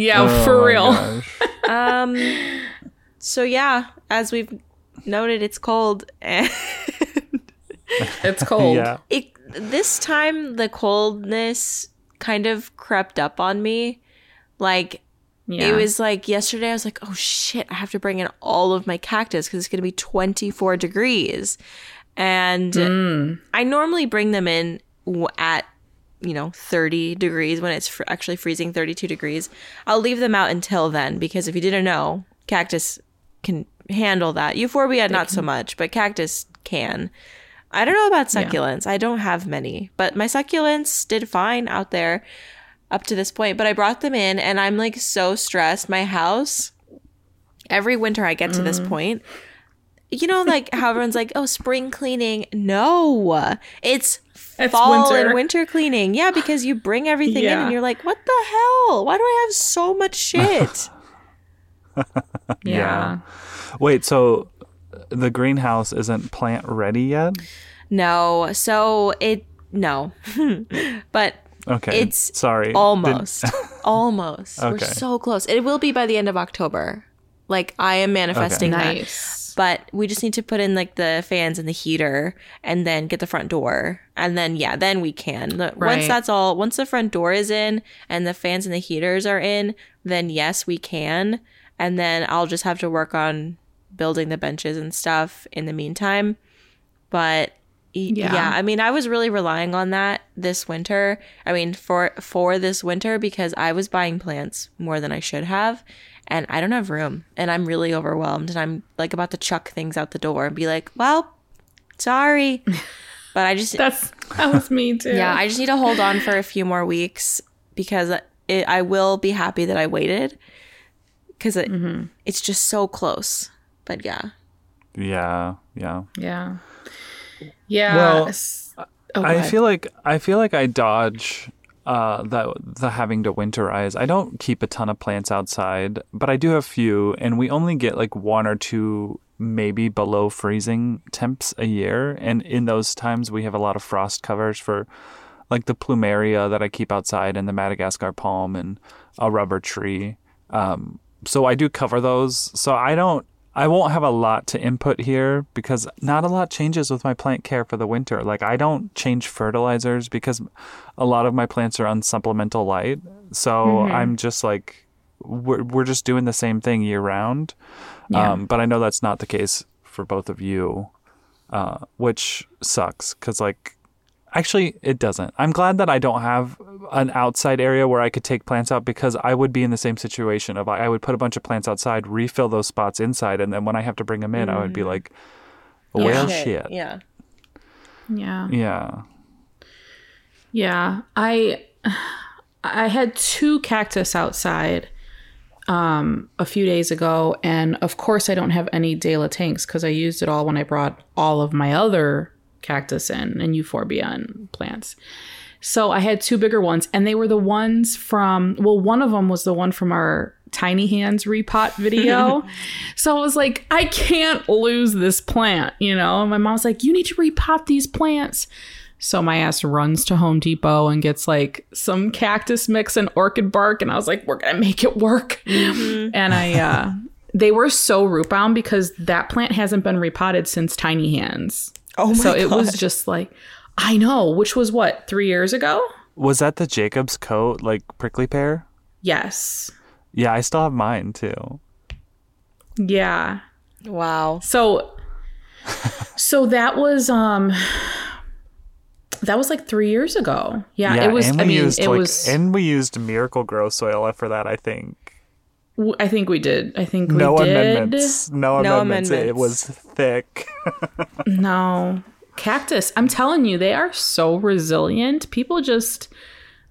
[SPEAKER 3] Yeah,
[SPEAKER 1] Oh
[SPEAKER 3] for real. (laughs)
[SPEAKER 2] Um, so yeah, as we've noted, it's cold, and
[SPEAKER 3] It's cold.
[SPEAKER 1] Yeah.
[SPEAKER 2] it this time the coldness kind of crept up on me. Like
[SPEAKER 3] Yeah.
[SPEAKER 2] it was like yesterday, I was like, oh shit, I have to bring in all of my cactus because it's gonna be 24 degrees, and I normally bring them in at you know 30 degrees when it's fr- actually freezing 32 degrees i'll leave them out until then because if you didn't know cactus can handle that. Euphorbia not so much but cactus can. I don't know about succulents. I don't have many but my succulents did fine out there up to this point but i brought them in and i'm like so stressed. My house every winter i get to this mm. point you know like how everyone's like oh spring cleaning. No it's
[SPEAKER 3] It's
[SPEAKER 2] fall
[SPEAKER 3] winter.
[SPEAKER 2] and winter. cleaning. Yeah because you bring everything in and you're like what the hell? Why do i have so much shit? (laughs) (laughs)
[SPEAKER 3] Yeah.
[SPEAKER 1] Wait, so uh, the greenhouse isn't plant ready yet?
[SPEAKER 2] no. So it no. (laughs) But
[SPEAKER 1] Okay.
[SPEAKER 2] It's
[SPEAKER 1] sorry. Did-
[SPEAKER 2] almost. Almost. We're so close. It will be by the end of october like i am manifesting that.
[SPEAKER 3] Nice.
[SPEAKER 2] but we just need to put in like the fans and the heater and then get the front door. And then yeah then we can. The- once that's all once the front door is in and the fans and the heaters are in then yes we can. And then i'll just have to work on building the benches and stuff in the meantime. But
[SPEAKER 3] Yeah.
[SPEAKER 2] yeah. i mean i was really relying on that this winter. I mean for for this winter because i was buying plants more than i should have and i don't have room and i'm really overwhelmed and i'm like about to chuck things out the door and be like well sorry (laughs) but i just
[SPEAKER 3] That's that was me too.
[SPEAKER 2] yeah i just need to hold on for a few more weeks because it, i will be happy that i waited because it,
[SPEAKER 3] Mm-hmm.
[SPEAKER 2] it's just so close but yeah
[SPEAKER 1] yeah, yeah.
[SPEAKER 3] yeah. Yeah.
[SPEAKER 1] Well,
[SPEAKER 3] oh,
[SPEAKER 1] I feel like I feel like I dodge uh, that the having to winterize. I don't keep a ton of plants outside, but I do have a few, and we only get like one or two, maybe below freezing temps a year. And in those times, we have a lot of frost covers for like the plumeria that I keep outside, and the Madagascar palm, and a rubber tree. Um, so I do cover those. So I don't. I won't have a lot to input here because not a lot changes with my plant care for the winter. Like I don't change fertilizers because a lot of my plants are on supplemental light. So I'm just like we're we're just doing the same thing year round. Um, but I know that's not the case for both of you, uh, which sucks because like actually it doesn't. I'm glad that I don't have an outside area where I could take plants out because I would be in the same situation of I I would put a bunch of plants outside, refill those spots inside, and then when I have to bring them in, I would be like, well, shit.
[SPEAKER 2] Yeah.
[SPEAKER 3] Yeah.
[SPEAKER 1] Yeah.
[SPEAKER 3] Yeah, I I had two cactus outside um a few days ago and of course I don't have any Dela tanks cuz I used it all when I brought all of my other cactus and, and euphorbia and plants. So I had two bigger ones and they were the ones from well one of them was the one from our tiny hands repot video. (laughs) so I was like I can't lose this plant, you know. And my mom's like you need to repot these plants. So my ass runs to Home Depot and gets like some cactus mix and orchid bark, and I was like, "We're gonna make it work." And I, uh, (laughs) they were so root bound because that plant hasn't been repotted since Tiny Hands.
[SPEAKER 2] Oh my
[SPEAKER 3] so it was just like, I know, which was what three years ago.
[SPEAKER 1] Was that the Jacob's coat, like prickly pear?
[SPEAKER 3] Yes.
[SPEAKER 1] Yeah, I still have mine too.
[SPEAKER 3] Yeah.
[SPEAKER 2] Wow.
[SPEAKER 3] So, so that was um. That was like three years ago. Yeah, it was.
[SPEAKER 1] and we
[SPEAKER 3] I mean,
[SPEAKER 1] used
[SPEAKER 3] it
[SPEAKER 1] like,
[SPEAKER 3] was.
[SPEAKER 1] and we used Miracle-Gro soil for that. I think
[SPEAKER 3] w- I think we did. I think we
[SPEAKER 1] no
[SPEAKER 3] did.
[SPEAKER 1] amendments, no,
[SPEAKER 2] No
[SPEAKER 1] amendments. It was thick. (laughs)
[SPEAKER 3] No. Cactus. I'm telling you, they are so resilient. People just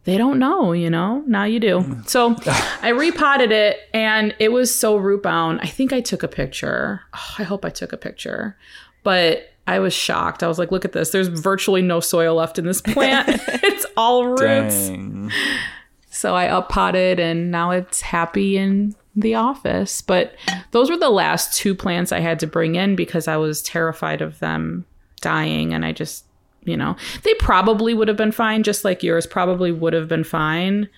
[SPEAKER 3] they don't know, you know? Now you do. Mm. So (laughs) I repotted it and it was so root bound. I think I took a picture. Oh, I hope I took a picture. But I was shocked. I was like, look at this. There's virtually no soil left in this plant. (laughs) it's all roots.
[SPEAKER 1] Dang.
[SPEAKER 3] So I up potted and now it's happy in the office. But those were the last two plants I had to bring in because I was terrified of them dying. And I just, you know, they probably would have been fine, just like yours probably would have been fine.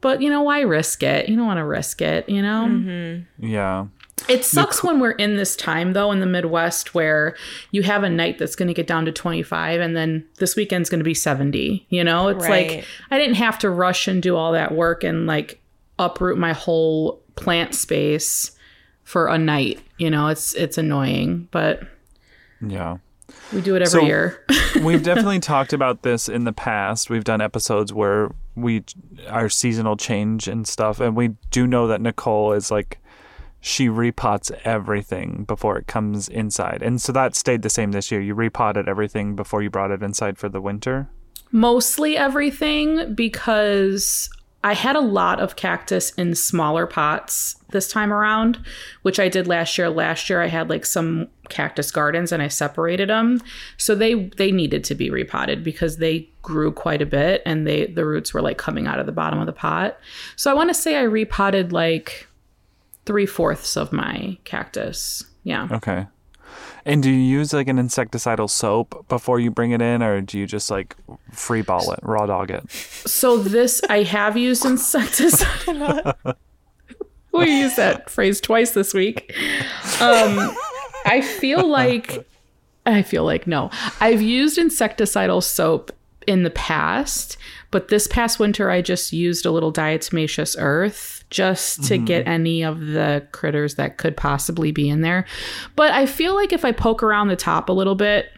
[SPEAKER 3] But, you know, why risk it? You don't want to risk it, you know? Mm-hmm.
[SPEAKER 1] Yeah.
[SPEAKER 3] It sucks when we're in this time though in the Midwest where you have a night that's going to get down to 25 and then this weekend's going to be 70. You know, it's like I didn't have to rush and do all that work and like uproot my whole plant space for a night. You know, it's it's annoying, but
[SPEAKER 1] Yeah.
[SPEAKER 3] we do it every
[SPEAKER 1] So-
[SPEAKER 3] year. (laughs)
[SPEAKER 1] We've definitely talked about this in the past. We've done episodes where we our seasonal change and stuff, and we do know that Nicole is like she repots everything before it comes inside, and so that stayed the same this year. You repotted everything before you brought it inside for the winter.
[SPEAKER 3] mostly everything because I had a lot of cactus in smaller pots this time around, which I did last year. Last year I had like some cactus gardens and I separated them. So they they needed to be repotted because they grew quite a bit and they the roots were like coming out of the bottom of the pot. So I want to say I repotted like three fourths of my cactus. Yeah.
[SPEAKER 1] Okay. And do you use like an insecticidal soap before you bring it in, or do you just like free ball it, raw dog it?
[SPEAKER 3] So this I have used insecticide. (laughs) we used that phrase twice this week. Um, I feel like I feel like no. I've used insecticidal soap in the past, but this past winter I just used a little diatomaceous earth just to mm-hmm. get any of the critters that could possibly be in there. But I feel like if I poke around the top a little bit,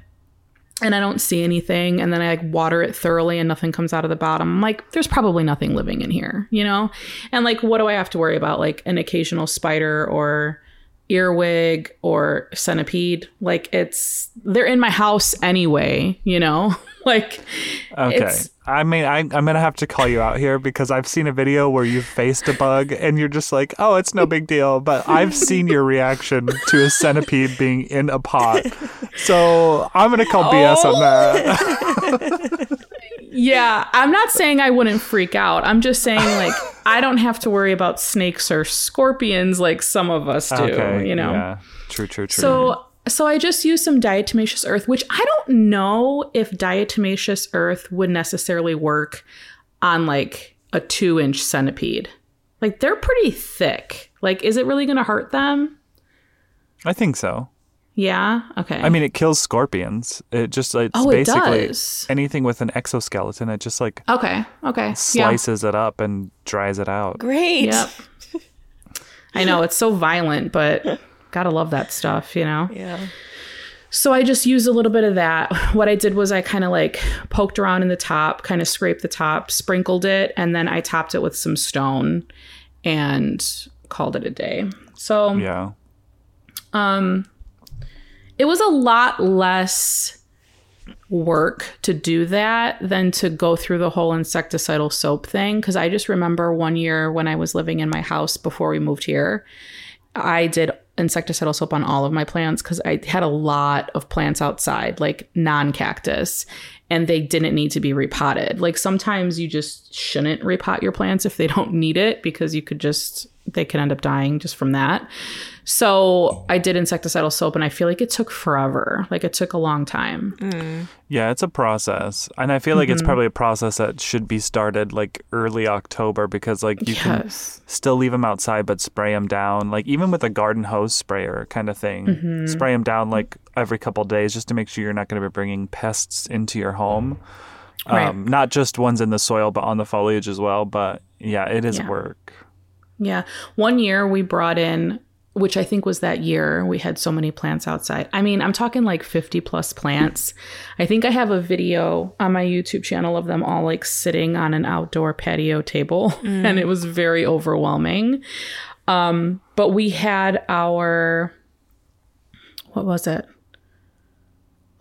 [SPEAKER 3] and I don't see anything, and then I like water it thoroughly and nothing comes out of the bottom. I'm like, there's probably nothing living in here, you know? And like, what do I have to worry about? Like an occasional spider or earwig or centipede. Like it's they're in my house anyway, you know? (laughs) (laughs) like
[SPEAKER 1] Okay. I mean, I, I'm going to have to call you out here because I've seen a video where you've faced a bug and you're just like, oh, it's no big deal. But I've seen your reaction to a centipede being in a pot. So I'm going to call BS on oh. that. (laughs)
[SPEAKER 3] Yeah, I'm not saying I wouldn't freak out. I'm just saying like I don't have to worry about snakes or scorpions like some of us do,
[SPEAKER 1] okay.
[SPEAKER 3] you know.
[SPEAKER 1] Yeah. True, true, true.
[SPEAKER 3] So so I just used some diatomaceous earth, which I don't know if diatomaceous earth would necessarily work on like a two inch centipede. Like they're pretty thick. Like, is it really gonna hurt them?
[SPEAKER 1] I think so.
[SPEAKER 3] Yeah. Okay.
[SPEAKER 1] I mean, it kills scorpions. It just, it's
[SPEAKER 3] Oh, it
[SPEAKER 1] basically
[SPEAKER 3] does.
[SPEAKER 1] anything with an exoskeleton. It just like
[SPEAKER 3] okay. Okay.
[SPEAKER 1] slices it up and dries it out.
[SPEAKER 2] Great.
[SPEAKER 3] Yep. (laughs) I know it's so violent, but gotta love that stuff, you know.
[SPEAKER 2] Yeah.
[SPEAKER 3] So I just used a little bit of that. What I did was I kind of like poked around in the top, kind of scraped the top, sprinkled it, and then I topped it with some stone and called it a day. So
[SPEAKER 1] Yeah.
[SPEAKER 3] Um it was a lot less work to do that than to go through the whole insecticidal soap thing because i just remember one year when i was living in my house before we moved here i did insecticidal soap on all of my plants because i had a lot of plants outside like non-cactus and they didn't need to be repotted. Like sometimes you just shouldn't repot your plants if they don't need it because you could just they could end up dying just from that so I did insecticidal soap and I feel like it took forever. Like it took a long time.
[SPEAKER 1] Yeah, it's a process. And I feel like
[SPEAKER 3] Mm-hmm.
[SPEAKER 1] it's probably a process that should be started like early October because like you can still leave them outside but spray them down. Like even with a garden hose sprayer kind of thing,
[SPEAKER 3] Mm-hmm.
[SPEAKER 1] spray them down like every couple days just to make sure you're not going to be bringing pests into your home.
[SPEAKER 3] Right.
[SPEAKER 1] Um, not just ones in the soil, but on the foliage as well. But yeah, it is
[SPEAKER 3] Yeah.
[SPEAKER 1] work.
[SPEAKER 3] Yeah. One year we brought in, which I think was that year, we had so many plants outside. I mean, I'm talking like 50 plus plants. I think I have a video on my YouTube channel of them all like sitting on an outdoor patio table, (laughs) and it was very overwhelming. Um, but we had our, what was it?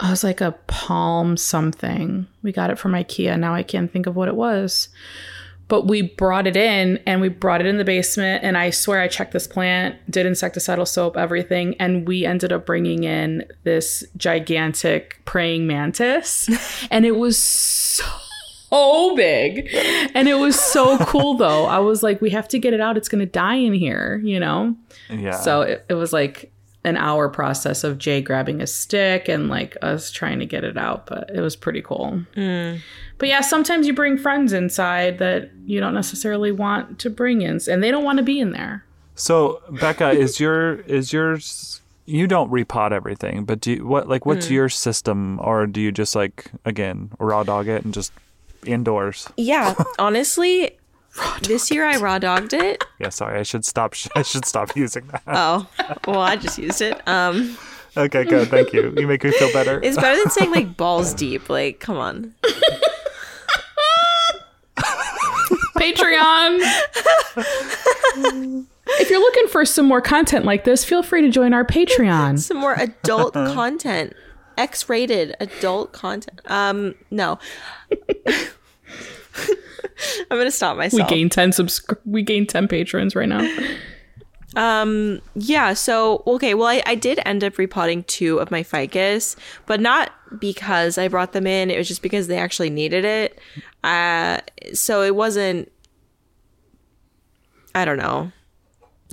[SPEAKER 3] I was like a palm something. We got it from IKEA. Now I can't think of what it was but we brought it in and we brought it in the basement and i swear i checked this plant did insecticidal soap everything and we ended up bringing in this gigantic praying mantis. (laughs) And it was so big. And it was so cool though. I was like we have to get it out. It's going to die in here you know?
[SPEAKER 1] Yeah.
[SPEAKER 3] so it, it was like an hour process of jay grabbing a stick and like us trying to get it out but it was pretty cool mm. But yeah, sometimes you bring friends inside that you don't necessarily want to bring in, and they don't want to be in there.
[SPEAKER 1] So Becca, (laughs) is your is yours? You don't repot everything, but do you, what like what's
[SPEAKER 3] Hmm.
[SPEAKER 1] your system, or do you just like again raw dog it and just indoors?
[SPEAKER 2] Yeah, (laughs) honestly, this year I raw dogged it.
[SPEAKER 1] Yeah, sorry, I should stop. I should stop using that.
[SPEAKER 2] Oh, well, I just used it. Um,
[SPEAKER 1] Okay, good. Thank you. You make me feel better.
[SPEAKER 2] it's better than saying like (laughs) balls deep. Like, come on.
[SPEAKER 3] Patreon. if you're looking for some more content like this, feel free to join our Patreon.
[SPEAKER 2] Some more adult content, X-rated adult content. Um, no. (laughs) I'm gonna stop myself.
[SPEAKER 3] We
[SPEAKER 2] myself.
[SPEAKER 3] gain ten subscri- we gain ten patrons right now.
[SPEAKER 2] Um, yeah, so okay, well I, I did end up repotting two of my ficus, but not because I brought them in, it was just because they actually needed it. Uh so it wasn't I don't know.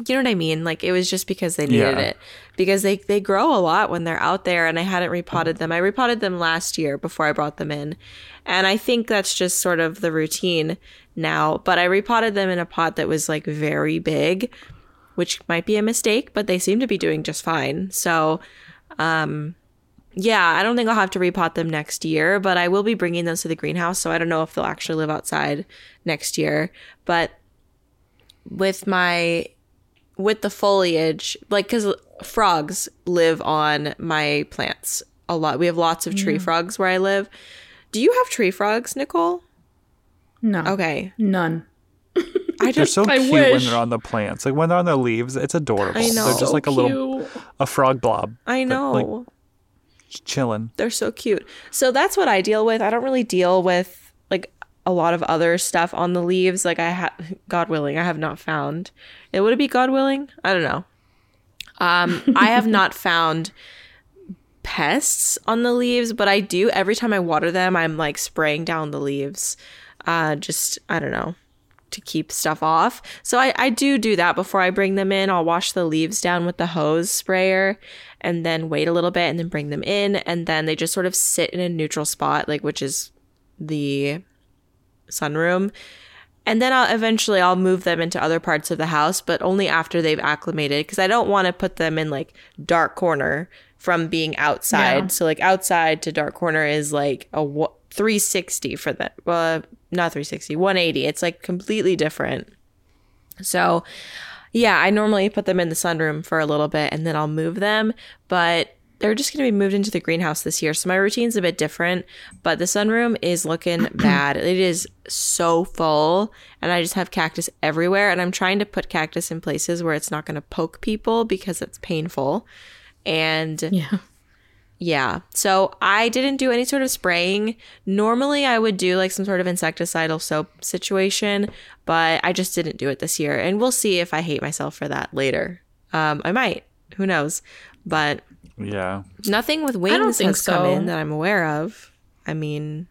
[SPEAKER 2] You know what I mean? Like it was just because they needed
[SPEAKER 1] Yeah.
[SPEAKER 2] it. Because they they grow a lot when they're out there and I hadn't repotted them. I repotted them last year before I brought them in. And I think that's just sort of the routine now, but I repotted them in a pot that was like very big which might be a mistake, but they seem to be doing just fine. So, um, yeah, I don't think I'll have to repot them next year, but I will be bringing those to the greenhouse. So I don't know if they'll actually live outside next year. But with my, with the foliage, like, because frogs live on my plants a lot. We have lots of tree mm. frogs where I live. Do you have tree frogs, Nicole?
[SPEAKER 3] No.
[SPEAKER 2] Okay.
[SPEAKER 3] None.
[SPEAKER 2] I just,
[SPEAKER 1] They're
[SPEAKER 2] just,
[SPEAKER 1] so
[SPEAKER 3] I
[SPEAKER 1] cute when they're on the plants. Like when they're on the leaves, it's adorable.
[SPEAKER 2] I know.
[SPEAKER 1] They're just
[SPEAKER 3] So
[SPEAKER 1] like a little a frog blob.
[SPEAKER 2] I know.
[SPEAKER 1] like- Just chilling.
[SPEAKER 2] They're so cute. So that's what I deal with. I don't really deal with like a lot of other stuff on the leaves. Like I have, God willing, I have not found. It would it be God willing? I don't know. Um, I have (laughs) not found pests on the leaves, but I do every time I water them. I'm like spraying down the leaves. Uh, just I don't know to keep stuff off. So I, I do do that before I bring them in. I'll wash the leaves down with the hose sprayer and then wait a little bit and then bring them in. And then they just sort of sit in a neutral spot, like which is the sunroom. And then I'll eventually I'll move them into other parts of the house, but only after they've acclimated because I don't want to put them in like dark corner from being outside.
[SPEAKER 3] Yeah.
[SPEAKER 2] So like outside to dark corner is like a 360 for that. Well, not 360, 180. It's like completely different. So, yeah, I normally put them in the sunroom for a little bit and then I'll move them. But they're just going to be moved into the greenhouse this year. So my routine's a bit different, but the sunroom is looking (clears throat) bad. It is so full, and I just have cactus everywhere. And I'm trying to put cactus in places where it's not going to poke people because it's painful. And
[SPEAKER 3] Yeah.
[SPEAKER 2] Yeah. So I didn't do any sort of spraying. Normally I would do like some sort of insecticidal soap situation, but I just didn't do it this year. And we'll see if I hate myself for that later. Um, I might. Who knows? But
[SPEAKER 1] Yeah.
[SPEAKER 2] nothing with wings
[SPEAKER 3] think
[SPEAKER 2] has come in that I'm aware of. I mean,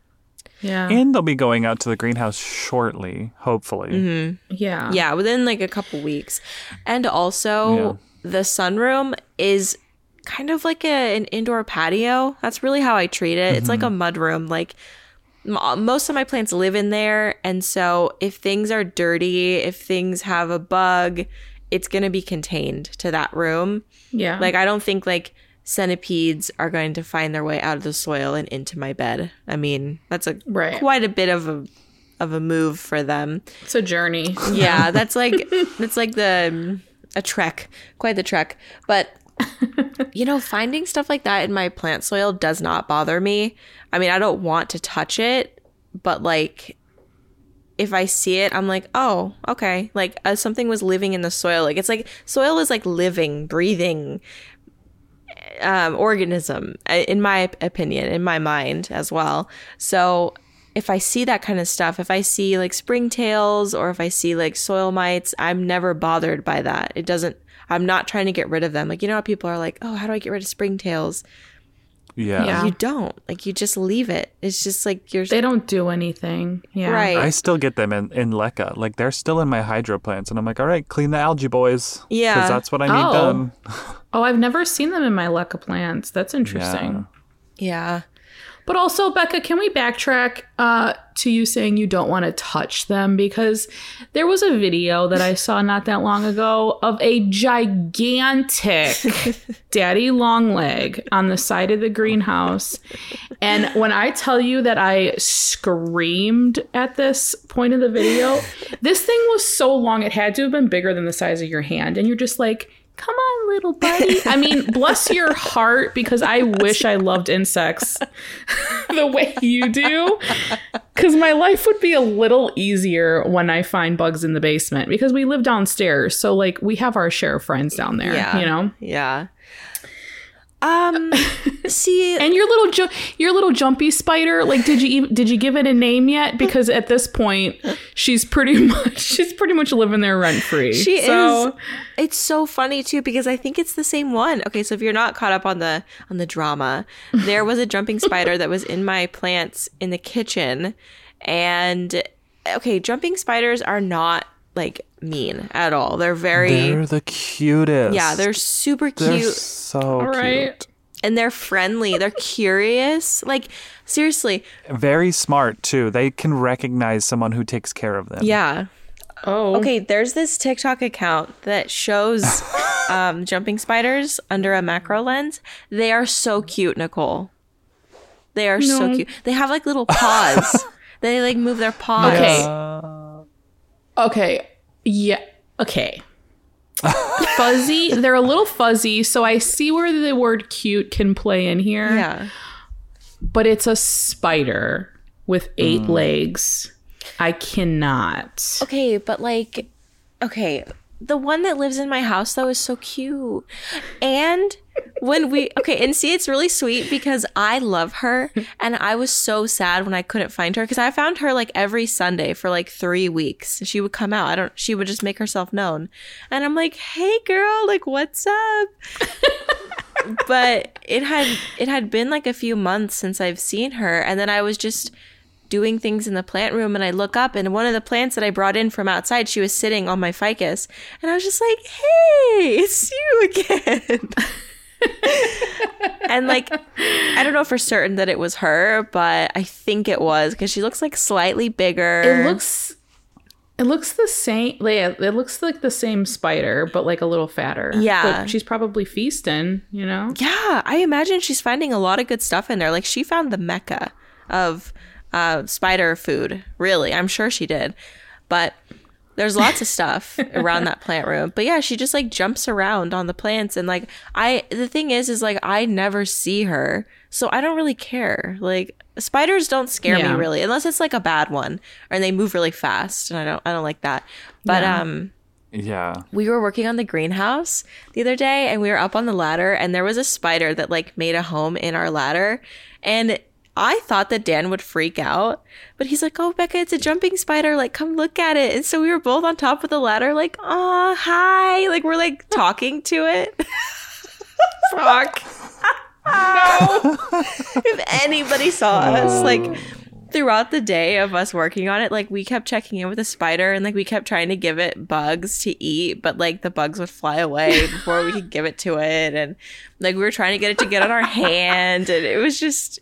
[SPEAKER 3] Yeah.
[SPEAKER 1] And they'll be going out to the greenhouse shortly, hopefully.
[SPEAKER 2] Mm-hmm.
[SPEAKER 3] yeah.
[SPEAKER 2] yeah, within like a couple weeks. And also, the sunroom is kind of like a, an indoor patio. That's really how I treat it. It's like a mud room. Like m- most of my plants live in there, and so if things are dirty, if things have a bug, it's going to be contained to that room.
[SPEAKER 3] Yeah.
[SPEAKER 2] Like I don't think like centipedes are going to find their way out of the soil and into my bed. I mean, that's a
[SPEAKER 3] Right.
[SPEAKER 2] quite a bit of a of a move for them.
[SPEAKER 3] it's a journey.
[SPEAKER 2] Yeah, (laughs) that's like (laughs) that's like the um, a trek, quite the trek. But you know, finding stuff like that in my plant soil does not bother me. I mean, I don't want to touch it, but like if I see it, I'm like, oh, okay. Like uh, something was living in the soil. Like it's like soil is like living, breathing um, organism, uh, in my opinion, in my mind as well. So if I see that kind of stuff, if I see like springtails or if I see like soil mites, I'm never bothered by that. It doesn't. I'm not trying to get rid of them. Like you know how people are like, oh, how do I get rid of springtails?
[SPEAKER 1] Yeah.
[SPEAKER 3] Yeah.
[SPEAKER 2] You don't. Like you just leave it. It's just like you're
[SPEAKER 3] They don't do anything. Yeah.
[SPEAKER 2] right.
[SPEAKER 1] I still get them in, in Leca. Like they're still in my hydro plants. And I'm like, all right, clean the algae, boys.
[SPEAKER 2] Yeah.
[SPEAKER 1] Because that's what I need
[SPEAKER 3] Oh.
[SPEAKER 1] done. (laughs)
[SPEAKER 3] Oh, I've never seen them in my leca plants. That's interesting.
[SPEAKER 1] Yeah.
[SPEAKER 2] yeah.
[SPEAKER 3] But also, Becca, can we backtrack uh, to you saying you don't want to touch them? Because there was a video that I saw not that long ago of a gigantic (laughs) daddy long leg on the side of the greenhouse. And when I tell you that I screamed at this point of the video, this thing was so long, it had to have been bigger than the size of your hand. And you're just like, Come on, little buddy. I mean, bless your heart because I (laughs) wish I loved insects (laughs) the way you do. Because my life would be a little easier when I find bugs in the basement because we live downstairs. So, like, we have our share of friends down there,
[SPEAKER 2] Yeah.
[SPEAKER 3] you know?
[SPEAKER 2] Yeah. Um. (laughs) see.
[SPEAKER 3] And your little ju- your little jumpy spider, like did you even, did you give it a name yet? Because at this point, she's pretty (laughs) much she's pretty much living there rent free.
[SPEAKER 2] She
[SPEAKER 3] so,
[SPEAKER 2] is. It's so funny too because I think it's the same one. Okay, so if you're not caught up on the on the drama, there was a jumping spider that was in my plants in the kitchen, and okay, jumping spiders are not like mean at all. They're very
[SPEAKER 1] They're the cutest.
[SPEAKER 2] yeah, they're super cute.
[SPEAKER 1] They're
[SPEAKER 2] cute
[SPEAKER 1] so
[SPEAKER 3] right.
[SPEAKER 1] cute.
[SPEAKER 2] and they're friendly. They're curious. Like seriously,
[SPEAKER 1] Very smart too. They can recognize someone who takes care of them.
[SPEAKER 2] yeah.
[SPEAKER 3] Oh,
[SPEAKER 2] Okay, there's this TikTok account that shows (laughs) um, jumping spiders under a macro lens. They are so cute, Nicole. They are so cute. They have like little paws. (laughs) they like move their paws.
[SPEAKER 3] Okay.
[SPEAKER 1] Uh,
[SPEAKER 3] Okay. Yeah. Okay. (laughs) fuzzy. They're a little fuzzy, so I see where the word cute can play in here.
[SPEAKER 2] Yeah.
[SPEAKER 3] But it's a spider with eight hmm. legs. I cannot.
[SPEAKER 2] Okay, but like, okay, the one that lives in my house though is so cute. And when we (laughs) okay, and see, it's really sweet because I love her, and I was so sad when I couldn't find her because I found her like every Sunday for like three weeks. She would come out. I don't. She would just make herself known, and I'm like, "Hey, girl, like, what's up?" (laughs) but it had it had been like a few months since I've seen her, and then I was just doing things in the plant room and I look up and one of the plants that I brought in from outside, she was sitting on my ficus. And I was just like, hey, it's you again. and like, I don't know for certain that it was her, but I think it was because she looks like slightly bigger.
[SPEAKER 3] It looks it looks the same like, it looks like the same spider, but like a little fatter.
[SPEAKER 2] Yeah.
[SPEAKER 3] But she's probably feasting, you know?
[SPEAKER 2] Yeah, I imagine she's finding a lot of good stuff in there. Like she found the mecca of uh, spider food. Really, I'm sure she did. But There's lots of stuff (laughs) around that plant room. But yeah, she just like jumps around on the plants and like I the thing is is like I never see her. So I don't really care. Like spiders don't scare
[SPEAKER 3] Yeah.
[SPEAKER 2] me really unless it's like a bad one and they move really fast and I don't I don't like that. But
[SPEAKER 3] Yeah.
[SPEAKER 2] um
[SPEAKER 1] Yeah.
[SPEAKER 2] we were working on the greenhouse the other day and we were up on the ladder and there was a spider that like made a home in our ladder and I thought that Dan would freak out, but he's like, "Oh, Becca, it's a jumping spider. Like, come look at it." And so we were both on top of the ladder, like, "Oh, hi!" Like we're like (laughs) talking to it. (laughs)
[SPEAKER 3] Fuck. No.
[SPEAKER 2] if anybody saw us, like throughout the day of us working on it, like we kept checking in with the spider and like we kept trying to give it bugs to eat, but like the bugs would fly away before we could give it to it. And like we were trying to get it to get on our (laughs) hand. And it was just,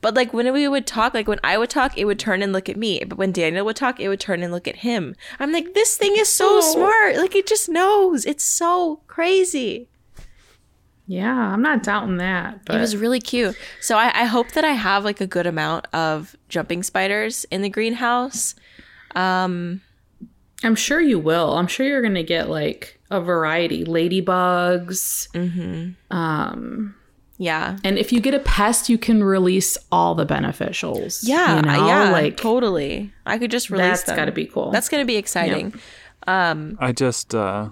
[SPEAKER 2] but like when we would talk, like when I would talk, it would turn and look at me. But when Daniel would talk, it would turn and look at him. I'm like, this thing is so smart. Like it just knows. It's so crazy.
[SPEAKER 3] Yeah, I'm not doubting that. But
[SPEAKER 2] It was really cute. So I, I hope that I have like a good amount of jumping spiders in the greenhouse.
[SPEAKER 3] Um I'm sure you will. I'm sure you're going to get like a variety ladybugs.
[SPEAKER 2] Yeah.
[SPEAKER 3] And if you get a pest, you can release all the beneficials.
[SPEAKER 2] Yeah.
[SPEAKER 3] You know?
[SPEAKER 2] Yeah.
[SPEAKER 3] Like,
[SPEAKER 2] totally. I could just release
[SPEAKER 3] that's
[SPEAKER 2] them.
[SPEAKER 3] got to be cool.
[SPEAKER 2] That's going to be exciting.
[SPEAKER 1] I just uh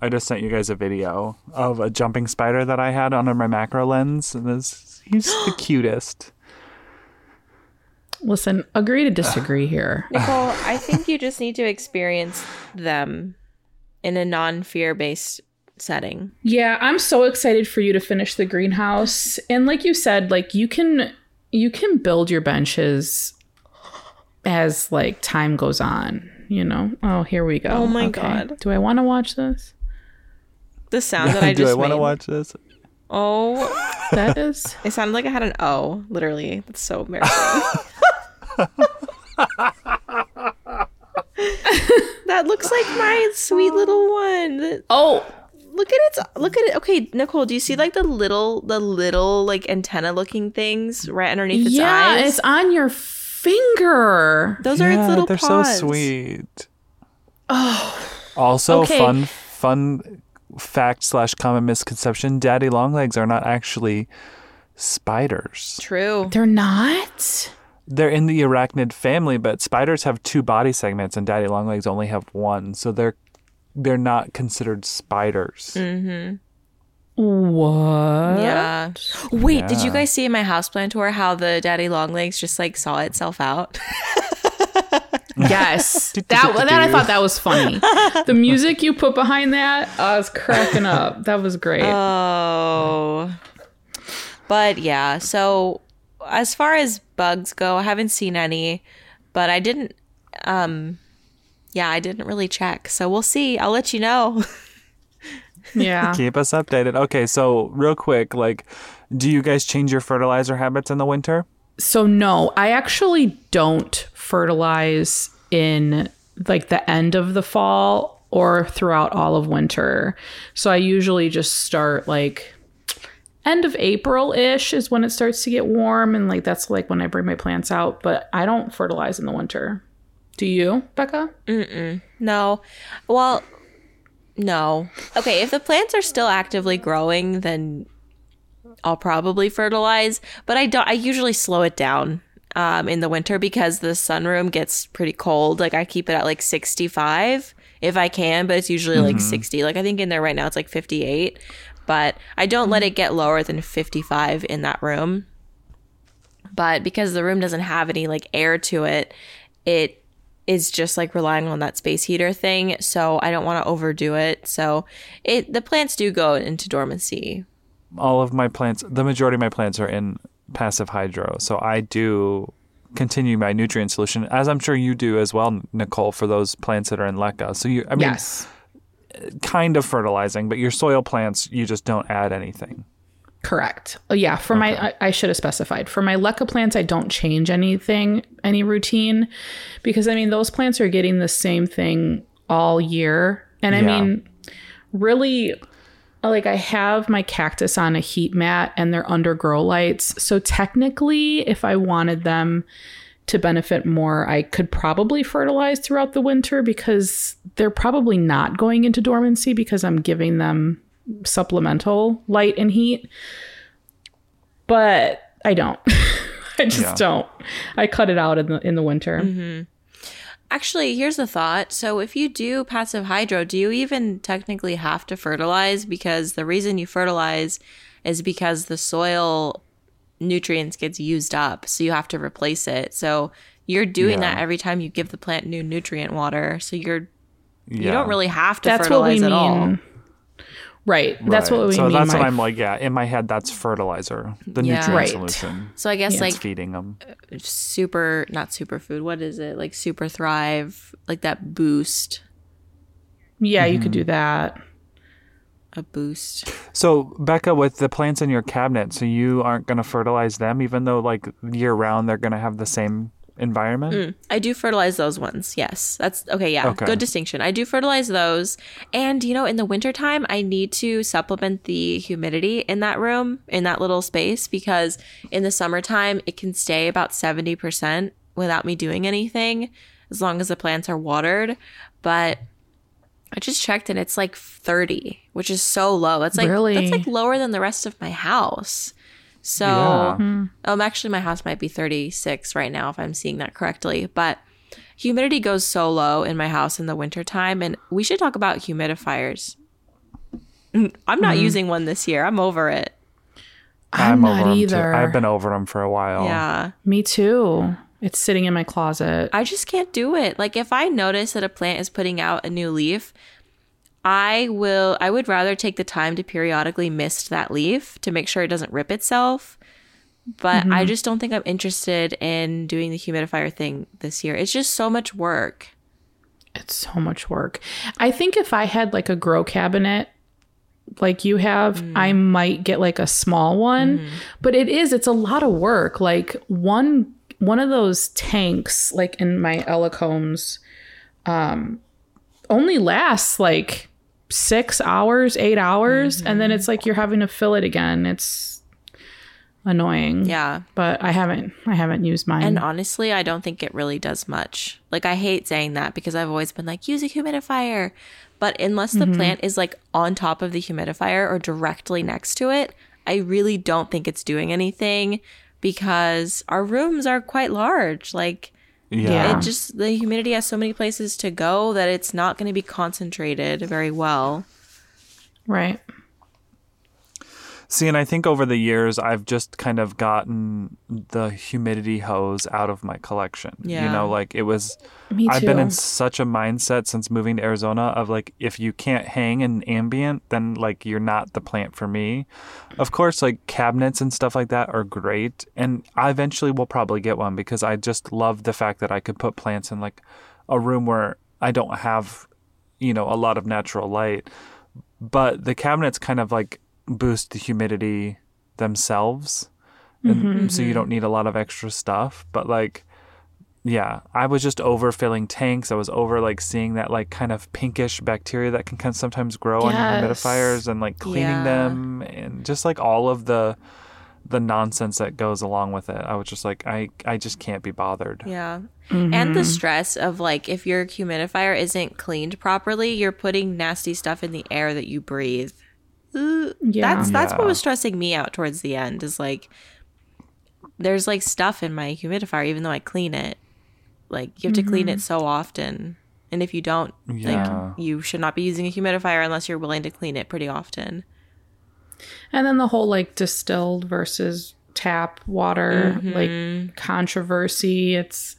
[SPEAKER 1] I just sent you guys a video of a jumping spider that I had under my macro lens and this he's (gasps) the cutest.
[SPEAKER 3] Listen, agree to disagree (sighs) here.
[SPEAKER 2] Nicole, I think you (laughs) just need to experience them in a non fear based setting.
[SPEAKER 3] Yeah, I'm so excited for you to finish the greenhouse. And like you said, like you can you can build your benches as like time goes on, you know. Oh, here we go.
[SPEAKER 2] Oh my
[SPEAKER 3] Okay.
[SPEAKER 2] God.
[SPEAKER 3] Do I want to watch this?
[SPEAKER 2] The sound that I (laughs) just Do
[SPEAKER 1] I want to watch this?
[SPEAKER 2] Oh,
[SPEAKER 3] That is (laughs)
[SPEAKER 2] it sounded like I had an O. Literally, that's so embarrassing. (laughs) that looks like my sweet little one. That-
[SPEAKER 3] Oh,
[SPEAKER 2] Look at its. Look at it. Okay, Nicole, do you see like the little, the little like antenna looking things right underneath its
[SPEAKER 3] yeah,
[SPEAKER 2] eyes?
[SPEAKER 3] Yeah, it's on your finger.
[SPEAKER 2] Those are its
[SPEAKER 1] Yeah,
[SPEAKER 2] little
[SPEAKER 1] they're
[SPEAKER 2] paws.
[SPEAKER 1] so sweet. Oh. Also,
[SPEAKER 3] Okay.
[SPEAKER 1] fun fun fact slash common misconception: daddy long legs are not actually spiders.
[SPEAKER 2] True.
[SPEAKER 3] They're not.
[SPEAKER 1] They're in the arachnid family, but spiders have two body segments, and daddy long legs only have one. So they're they're not considered spiders.
[SPEAKER 2] Mm.
[SPEAKER 3] What?
[SPEAKER 2] Yeah. Wait, did you guys see in my houseplant tour how the daddy long legs just like saw itself out? (laughs)
[SPEAKER 3] Yes. (laughs) that that I thought that was funny. The (laughs) music you put behind that, I was cracking up. That was great.
[SPEAKER 2] Oh. But yeah, so as far as bugs go, I haven't seen any, but I didn't um yeah, I didn't really check. So we'll see. I'll let you know. (laughs)
[SPEAKER 3] yeah. (laughs)
[SPEAKER 1] Keep us updated. Okay, so real quick, like, do you guys change your fertilizer habits in the winter?
[SPEAKER 3] So no, I actually don't fertilize in like the end of the fall or throughout all of winter. So I usually just start like end of April-ish is when it starts to get warm and like that's like when I bring my plants out, but I don't fertilize in the winter. Do you, Becca?
[SPEAKER 2] No. Well, no. Okay, if the plants are still actively growing, then I'll probably fertilize, but I don't I usually slow it down um in the winter because the sunroom gets pretty cold. Like I keep it at like 65 if I can, but it's usually like 60. Like I think in there right now it's like 58, but I don't let it get lower than 55 in that room. But because the room doesn't have any like air to it, it is just like relying on that space heater thing. So I don't want to overdo it. So it the plants do go into dormancy.
[SPEAKER 1] all of my plants, the majority of my plants are in passive hydro. So I do continue my nutrient solution, as I'm sure you do as well, Nicole, for those plants that are in LECA. So you, I mean,
[SPEAKER 3] yes.
[SPEAKER 1] kind of fertilizing, but your soil plants, you just don't add anything.
[SPEAKER 3] Correct. Oh, yeah. For my, I, I should have specified. For my leca plants, I don't change anything, any routine, because I mean those plants are getting the same thing all year, and I
[SPEAKER 1] Yeah.
[SPEAKER 3] mean, really, like I have my cactus on a heat mat and they're under grow lights, so technically, if I wanted them to benefit more, I could probably fertilize throughout the winter because they're probably not going into dormancy because I'm giving them supplemental light and heat. But I don't. (laughs) I just
[SPEAKER 1] Yeah.
[SPEAKER 3] don't. I cut it out in the in the winter.
[SPEAKER 2] Mm-hmm. Actually, here's a thought. So, if you do passive hydro, do you even technically have to fertilize? Because the reason you fertilize is because the soil nutrients gets used up, so you have to replace it. So, you're doing
[SPEAKER 1] Yeah.
[SPEAKER 2] that every time you give the plant new nutrient water. So you're you don't really have to
[SPEAKER 3] That's what we
[SPEAKER 2] fertilize
[SPEAKER 3] mean.
[SPEAKER 2] at all.
[SPEAKER 3] Right. That's
[SPEAKER 1] Right.
[SPEAKER 3] what we
[SPEAKER 1] so
[SPEAKER 3] mean.
[SPEAKER 1] So that's what I'm like. Yeah, in my head, that's fertilizer, the
[SPEAKER 2] Yeah.
[SPEAKER 1] nutrient
[SPEAKER 3] Right.
[SPEAKER 1] solution.
[SPEAKER 2] So I guess
[SPEAKER 3] Yeah.
[SPEAKER 2] like
[SPEAKER 1] It's feeding them.
[SPEAKER 2] super not superfood. What is it? Like super thrive, like that boost,
[SPEAKER 3] Yeah, you
[SPEAKER 1] Mm-hmm.
[SPEAKER 3] could do that.
[SPEAKER 2] a boost.
[SPEAKER 1] So Becca, with the plants in your cabinet, so you aren't going to fertilize them, even though like year round they're going to have the same environment.
[SPEAKER 2] Mm, I do fertilize those ones. Yes. That's okay. Yeah.
[SPEAKER 1] Okay.
[SPEAKER 2] Good distinction. I do fertilize those. And, you know, in the wintertime, I need to supplement the humidity in that room, in that little space, because in the summertime, it can stay about 70% without me doing anything as long as the plants are watered. But I just checked and it's like 30, which is so low. It's like,
[SPEAKER 3] Really?
[SPEAKER 2] that's like lower than the rest of my house. So,
[SPEAKER 1] Yeah.
[SPEAKER 2] um, actually, my house might be 36 right now, if I'm seeing that correctly. But humidity goes so low in my house in the wintertime. And we should talk about humidifiers. (laughs) I'm not using one this year. I'm over it.
[SPEAKER 3] I'm, not
[SPEAKER 1] over 'em too.
[SPEAKER 3] either.
[SPEAKER 1] I've been over them for a while.
[SPEAKER 2] Yeah.
[SPEAKER 3] Me too. It's sitting in my closet.
[SPEAKER 2] I just can't do it. Like, if I notice that a plant is putting out a new leaf, I will, I would rather take the time to periodically mist that leaf to make sure it doesn't rip itself. But I mm-hmm. just don't think I'm interested in doing the humidifier thing this year. It's just so much work.
[SPEAKER 3] It's so much work. I think if I had like a grow cabinet like you have, mm. I might get like a small one. Mm. But it is, it's a lot of work. Like one one of those tanks, like in my Elicombs, um, only lasts like six hours, eight hours, and then it's like you're having to fill it again. It's annoying.
[SPEAKER 2] Yeah.
[SPEAKER 3] But I haven't I haven't used mine.
[SPEAKER 2] And honestly, I don't think it really does much. Like, I hate saying that because I've always been like, use a humidifier. But unless the mm-hmm. plant is like on top of the humidifier or directly next to it, I really don't think it's doing anything because our rooms are quite large. Like,
[SPEAKER 1] Yeah.
[SPEAKER 3] Yeah.
[SPEAKER 2] it just, the humidity has so many places to go that it's not going to be concentrated very well.
[SPEAKER 3] right.
[SPEAKER 1] See, and I think over the years, I've just kind of gotten the humidity hose out of my collection.
[SPEAKER 2] Yeah.
[SPEAKER 1] You know, like it was,
[SPEAKER 3] Me
[SPEAKER 1] I've been in such a mindset since moving to Arizona of like, if you can't hang in ambient, then like you're not the plant for me. Of course, like cabinets and stuff like that are great. And I eventually will probably get one because I just love the fact that I could put plants in like a room where I don't have, you know, a lot of natural light. But the cabinets kind of like boost the humidity themselves. And mm-hmm, so you mm-hmm. don't need a lot of extra stuff. But like, yeah, I was just overfilling tanks. I was over like seeing that like kind of pinkish bacteria that can kind of sometimes grow on your humidifiers and like cleaning
[SPEAKER 2] Yeah.
[SPEAKER 1] them and just like all of the the nonsense that goes along with it. I was just like, I I just can't be bothered.
[SPEAKER 2] Yeah. And the mm-hmm. stress of like if your humidifier isn't cleaned properly, you're putting nasty stuff in the air that you breathe. Ugh.
[SPEAKER 3] Yeah.
[SPEAKER 2] That's that's what was stressing me out towards the end is like there's like stuff in my humidifier even though I clean it. Like you have to clean it so often. And if you don't,
[SPEAKER 1] Yeah.
[SPEAKER 2] like you should not be using a humidifier unless you're willing to clean it pretty often.
[SPEAKER 3] And then the whole like distilled versus tap water
[SPEAKER 2] Mm-hmm.
[SPEAKER 3] like controversy. It's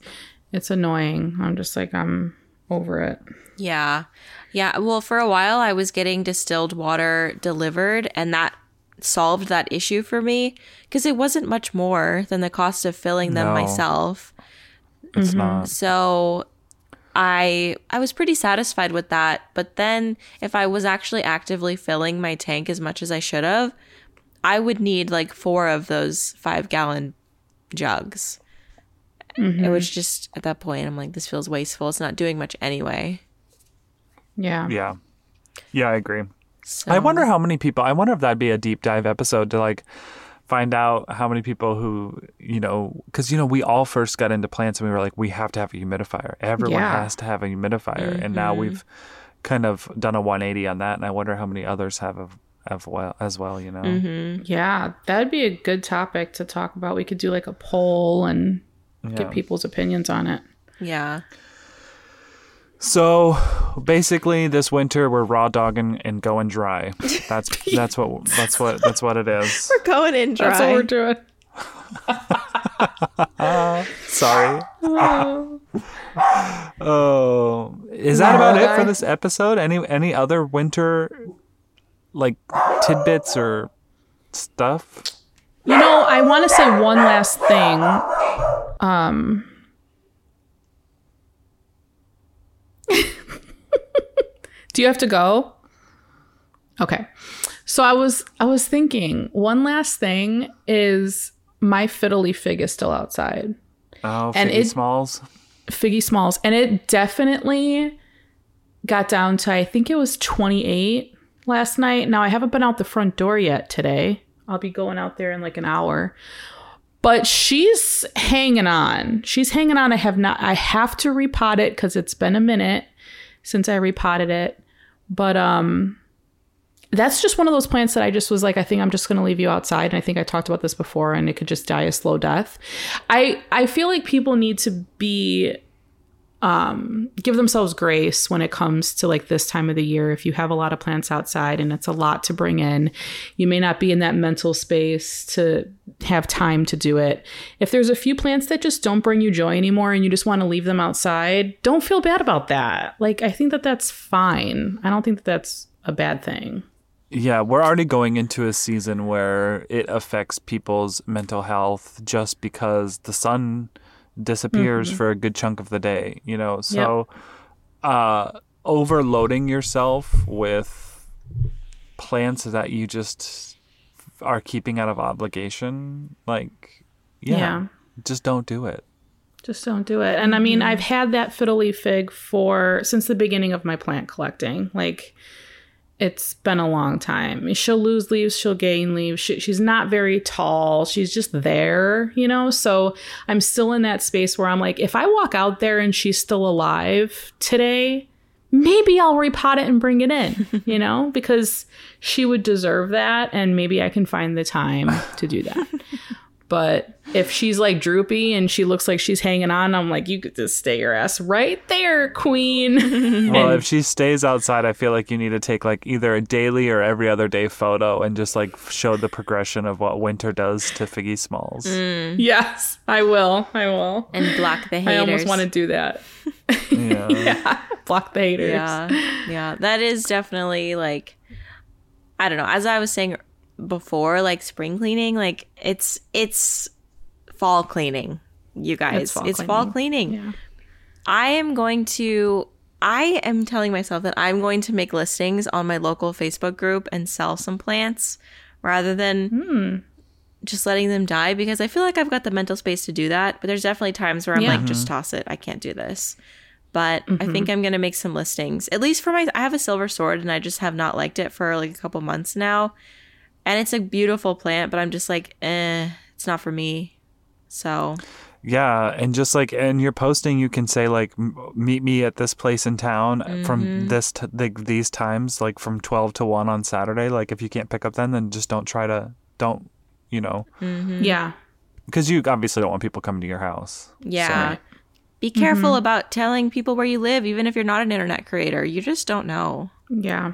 [SPEAKER 3] it's annoying. I'm just like I'm over it.
[SPEAKER 2] Yeah. Yeah. Well, for a while, I was getting distilled water delivered, and that solved that issue for me because it wasn't much more than the cost of filling them
[SPEAKER 1] No.
[SPEAKER 2] myself.
[SPEAKER 1] It's mm-hmm. not.
[SPEAKER 2] So I I was pretty satisfied with that. But then if I was actually actively filling my tank as much as I should have, I would need like four of those five gallon jugs. Mm-hmm. It was just at that point I'm like, this feels wasteful. It's not doing much anyway.
[SPEAKER 3] Yeah.
[SPEAKER 1] Yeah. Yeah, I agree.
[SPEAKER 2] So
[SPEAKER 1] I wonder how many people. I wonder if that'd be a deep dive episode to like find out how many people who you know because you know we all first got into plants and we were like we have to have a humidifier everyone
[SPEAKER 3] Yeah.
[SPEAKER 1] has to have a humidifier and now mm-hmm. we've kind of done a 180 on that and i wonder how many others have of, of well as well you know mm-hmm.
[SPEAKER 3] Yeah, that'd be a good topic to talk about. We could do like a poll and
[SPEAKER 1] Yeah.
[SPEAKER 3] get people's opinions on it.
[SPEAKER 2] Yeah.
[SPEAKER 1] So basically this winter we're raw dogging and going dry that's (laughs) that's what that's what that's what it is (laughs)
[SPEAKER 2] We're going in dry.
[SPEAKER 3] That's what we're doing. (laughs)
[SPEAKER 1] sorry oh is that about it for this episode any any other winter like tidbits or stuff
[SPEAKER 3] You know, I want to say one last thing. Um, (laughs) do you have to go? Okay. So I was I was thinking one last thing is my fiddly fig is still outside.
[SPEAKER 1] oh
[SPEAKER 3] And
[SPEAKER 1] Figgy
[SPEAKER 3] it-
[SPEAKER 1] smalls
[SPEAKER 3] Figgy Smalls, and it definitely got down to I think it was 28 last night. Now I haven't been out the front door yet today. I'll be going out there in like an hour. But she's hanging on. She's hanging on. I have not I have to repot it cuz it's been a minute since I repotted it. But um that's just one of those plants that I just was like, I think I'm just going to leave you outside. And I think I talked about this before, and it could just die a slow death. I I feel like people need to be um give themselves grace when it comes to like this time of the year. If you have a lot of plants outside and it's a lot to bring in you may not be in that mental space to have time to do it. If there's a few plants that just don't bring you joy anymore and you just want to leave them outside don't feel bad about that. Like i think that that's fine. I don't think that that's a bad thing.
[SPEAKER 1] Yeah, we're already going into a season where it affects people's mental health just because the sun disappears for a good chunk of the day, you know. So uh overloading yourself with plants that you just are keeping out of obligation, like yeah,
[SPEAKER 3] Yeah.
[SPEAKER 1] just don't do it.
[SPEAKER 3] Just don't do it. And I mean, I've had that fiddly fig for since the beginning of my plant collecting. Like, it's been a long time. She'll lose leaves, she'll gain leaves. She, she's not very tall. She's just mm-hmm. there, you know? So I'm still in that space where I'm like, if I walk out there and she's still alive today, maybe I'll repot it and bring it in, (laughs) you know? Because she would deserve that. And maybe I can find the time to do that. (laughs) But if she's like droopy and she looks like she's hanging on, I'm like, you could just stay your ass right there, queen. (laughs)
[SPEAKER 1] Well, if she stays outside, I feel like you need to take like either a daily or every other day photo and just like show the progression of what winter does to Figgy Smalls. Mm.
[SPEAKER 3] yes, I will. I will.
[SPEAKER 2] and block the haters.
[SPEAKER 3] I almost want to do that. (laughs)
[SPEAKER 1] Yeah.
[SPEAKER 3] Block the haters.
[SPEAKER 2] Yeah, yeah, that is definitely like, I don't know. As I was saying before, like spring cleaning, like it's it's fall cleaning. You guys, it's fall, cleaning.
[SPEAKER 3] Yeah.
[SPEAKER 2] I am going to. I am telling myself that I'm going to make listings on my local Facebook group and sell some plants rather than just letting them die because I feel like I've got the mental space to do that. But there's definitely times where I'm
[SPEAKER 3] Yeah.
[SPEAKER 2] like, just mm-hmm. toss it. I can't do this. But I think I'm going to make some listings, at least for my. I have a silver sword and I just have not liked it for like a couple months now. And it's a beautiful plant, but I'm just like, eh, it's not for me. So
[SPEAKER 1] Yeah, and just like in your posting, you can say like, "M- "Meet me at this place in town from mm-hmm. this t- the, these times, like from twelve to one on Saturday." Like, if you can't pick up then, then just don't try to don't, you know, mm-hmm.
[SPEAKER 3] Yeah.
[SPEAKER 1] because you obviously don't want people coming to your house.
[SPEAKER 2] Yeah. Be careful mm-hmm. about telling people where you live, even if you're not an internet creator. You just don't know.
[SPEAKER 3] Yeah.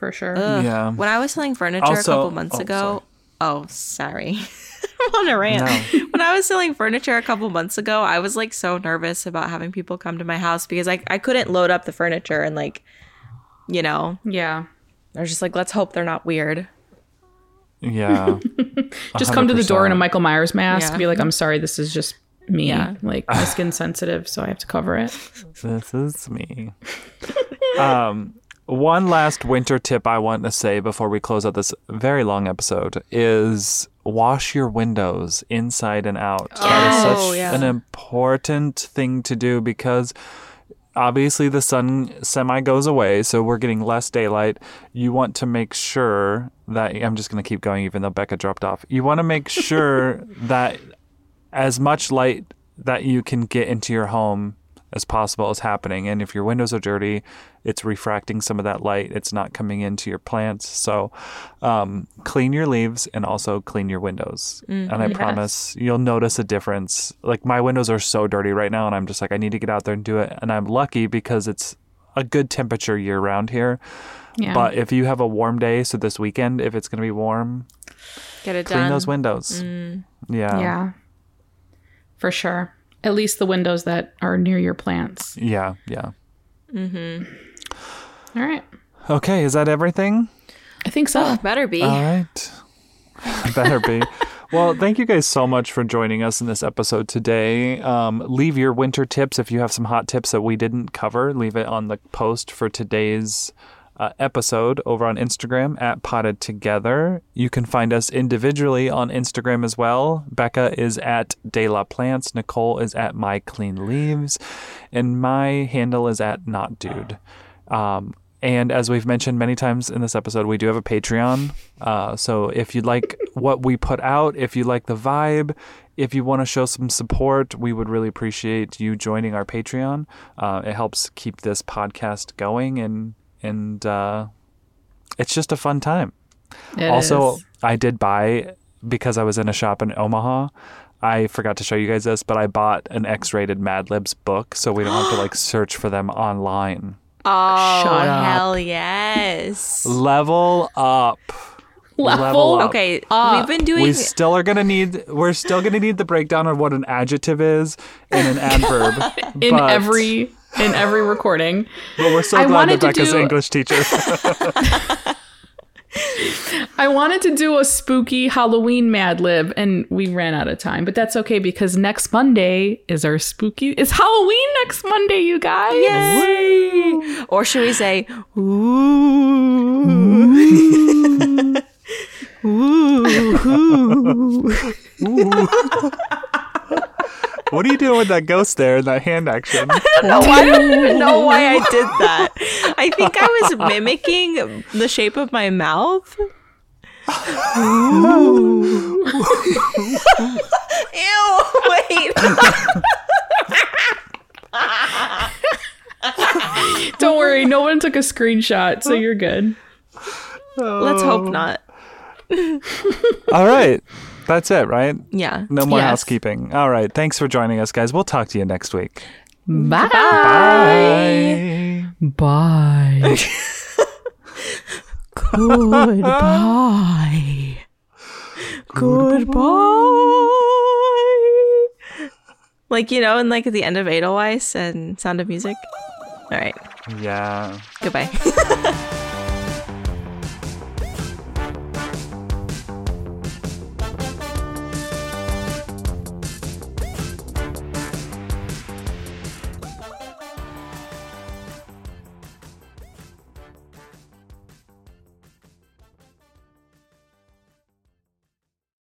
[SPEAKER 3] For sure.
[SPEAKER 2] Ugh.
[SPEAKER 1] Yeah.
[SPEAKER 2] When I was selling furniture
[SPEAKER 1] Also-
[SPEAKER 2] a couple months
[SPEAKER 1] oh,
[SPEAKER 2] ago. Oh, sorry. (laughs) I'm on a rant.
[SPEAKER 1] No. (laughs)
[SPEAKER 2] When I was selling furniture a couple months ago, I was like so nervous about having people come to my house because I, I couldn't load up the furniture and like, you know,
[SPEAKER 3] yeah.
[SPEAKER 2] I was just like, let's hope they're not weird.
[SPEAKER 1] Yeah, (laughs)
[SPEAKER 3] Just come to the door in a Michael Myers mask.
[SPEAKER 2] Yeah.
[SPEAKER 3] Be like, I'm sorry, this is just me.
[SPEAKER 2] Yeah.
[SPEAKER 3] Like my skin's sensitive, so I have to cover it.
[SPEAKER 1] This is me. um, one last winter tip I want to say before we close out this very long episode is wash your windows inside and out. Oh, that is
[SPEAKER 2] Oh,
[SPEAKER 1] such
[SPEAKER 2] yeah.
[SPEAKER 1] an important thing to do because obviously the sun semi goes away, so we're getting less daylight. You want to make sure that I'm just going to keep going, even though Becca dropped off. You want to make (laughs) sure that as much light that you can get into your home as possible is happening. And if your windows are dirty, it's refracting some of that light. It's not coming into your plants. So um, clean your leaves and also clean your windows. and I promise you'll notice a difference. Like my windows are so dirty right now, and I'm just like, I need to get out there and do it. And I'm lucky because it's a good temperature year round here.
[SPEAKER 3] Yeah.
[SPEAKER 1] But if you have a warm day, so this weekend, if it's going to be warm,
[SPEAKER 2] Get it done.
[SPEAKER 1] clean
[SPEAKER 2] done.
[SPEAKER 1] those windows. Yeah.
[SPEAKER 3] yeah. For sure. At least the windows that are near your plants.
[SPEAKER 1] Yeah. Yeah. Mhm.
[SPEAKER 3] All right.
[SPEAKER 1] Okay. Is that everything?
[SPEAKER 3] I think so.
[SPEAKER 2] Better be.
[SPEAKER 1] All right. (laughs) Better be. Well, thank you guys so much for joining us in this episode today. Um, leave your winter tips if you have some hot tips that we didn't cover. Leave it on the post for today's uh, episode over on Instagram at Potted Together. You can find us individually on Instagram as well. Becca is at De La Plants. Nicole is at My Clean Leaves, and my handle is at Not Dude. Um, and as we've mentioned many times in this episode, we do have a Patreon. Uh, so if you'd like what we put out, if you like the vibe, if you want to show some support, we would really appreciate you joining our Patreon. Uh, it helps keep this podcast going, and and uh, it's just a fun time.
[SPEAKER 3] It
[SPEAKER 1] also,
[SPEAKER 3] is.
[SPEAKER 1] I did buy because I was in a shop in Omaha. I forgot to show you guys this, but I bought an X-rated Mad Libs book, so we don't have to like (gasps) search for them online.
[SPEAKER 2] oh,
[SPEAKER 3] Shut up.
[SPEAKER 2] hell yes.
[SPEAKER 1] Level up.
[SPEAKER 3] Level
[SPEAKER 1] up.
[SPEAKER 2] Okay,
[SPEAKER 3] Uh,
[SPEAKER 2] we've been doing.
[SPEAKER 1] We still are gonna need. We're still gonna need the breakdown of what an adjective is and an (laughs) adverb
[SPEAKER 3] in
[SPEAKER 1] but-
[SPEAKER 3] every in every recording.
[SPEAKER 1] But we're so
[SPEAKER 3] I
[SPEAKER 1] glad
[SPEAKER 3] wanted
[SPEAKER 1] that
[SPEAKER 3] to
[SPEAKER 1] Becca's
[SPEAKER 3] do-
[SPEAKER 1] English teacher. (laughs)
[SPEAKER 3] I wanted to do a spooky Halloween Mad Lib, and we ran out of time. But that's okay because next Monday is our spooky. It's Halloween next Monday, you guys.
[SPEAKER 2] Yay! Or should we say, ooh? (laughs) (laughs)
[SPEAKER 1] what are you doing with that ghost there and that hand action? (laughs)
[SPEAKER 2] No, I don't even know why I did (laughs) that. I think I was mimicking the shape of my mouth. Ew, wait.
[SPEAKER 3] Don't worry, no one took a screenshot, so you're good.
[SPEAKER 2] Let's hope not.
[SPEAKER 1] All right, that's it, right?
[SPEAKER 2] Yeah.
[SPEAKER 1] No more
[SPEAKER 3] Yes.
[SPEAKER 1] housekeeping. All right, thanks for joining us, guys. We'll talk to you next week.
[SPEAKER 3] Bye.
[SPEAKER 1] Bye.
[SPEAKER 3] Bye.
[SPEAKER 2] Goodbye. (laughs) Goodbye. Like, you know, and like at the end of Edelweiss and Sound of Music. All right.
[SPEAKER 1] Yeah.
[SPEAKER 2] Goodbye. (laughs)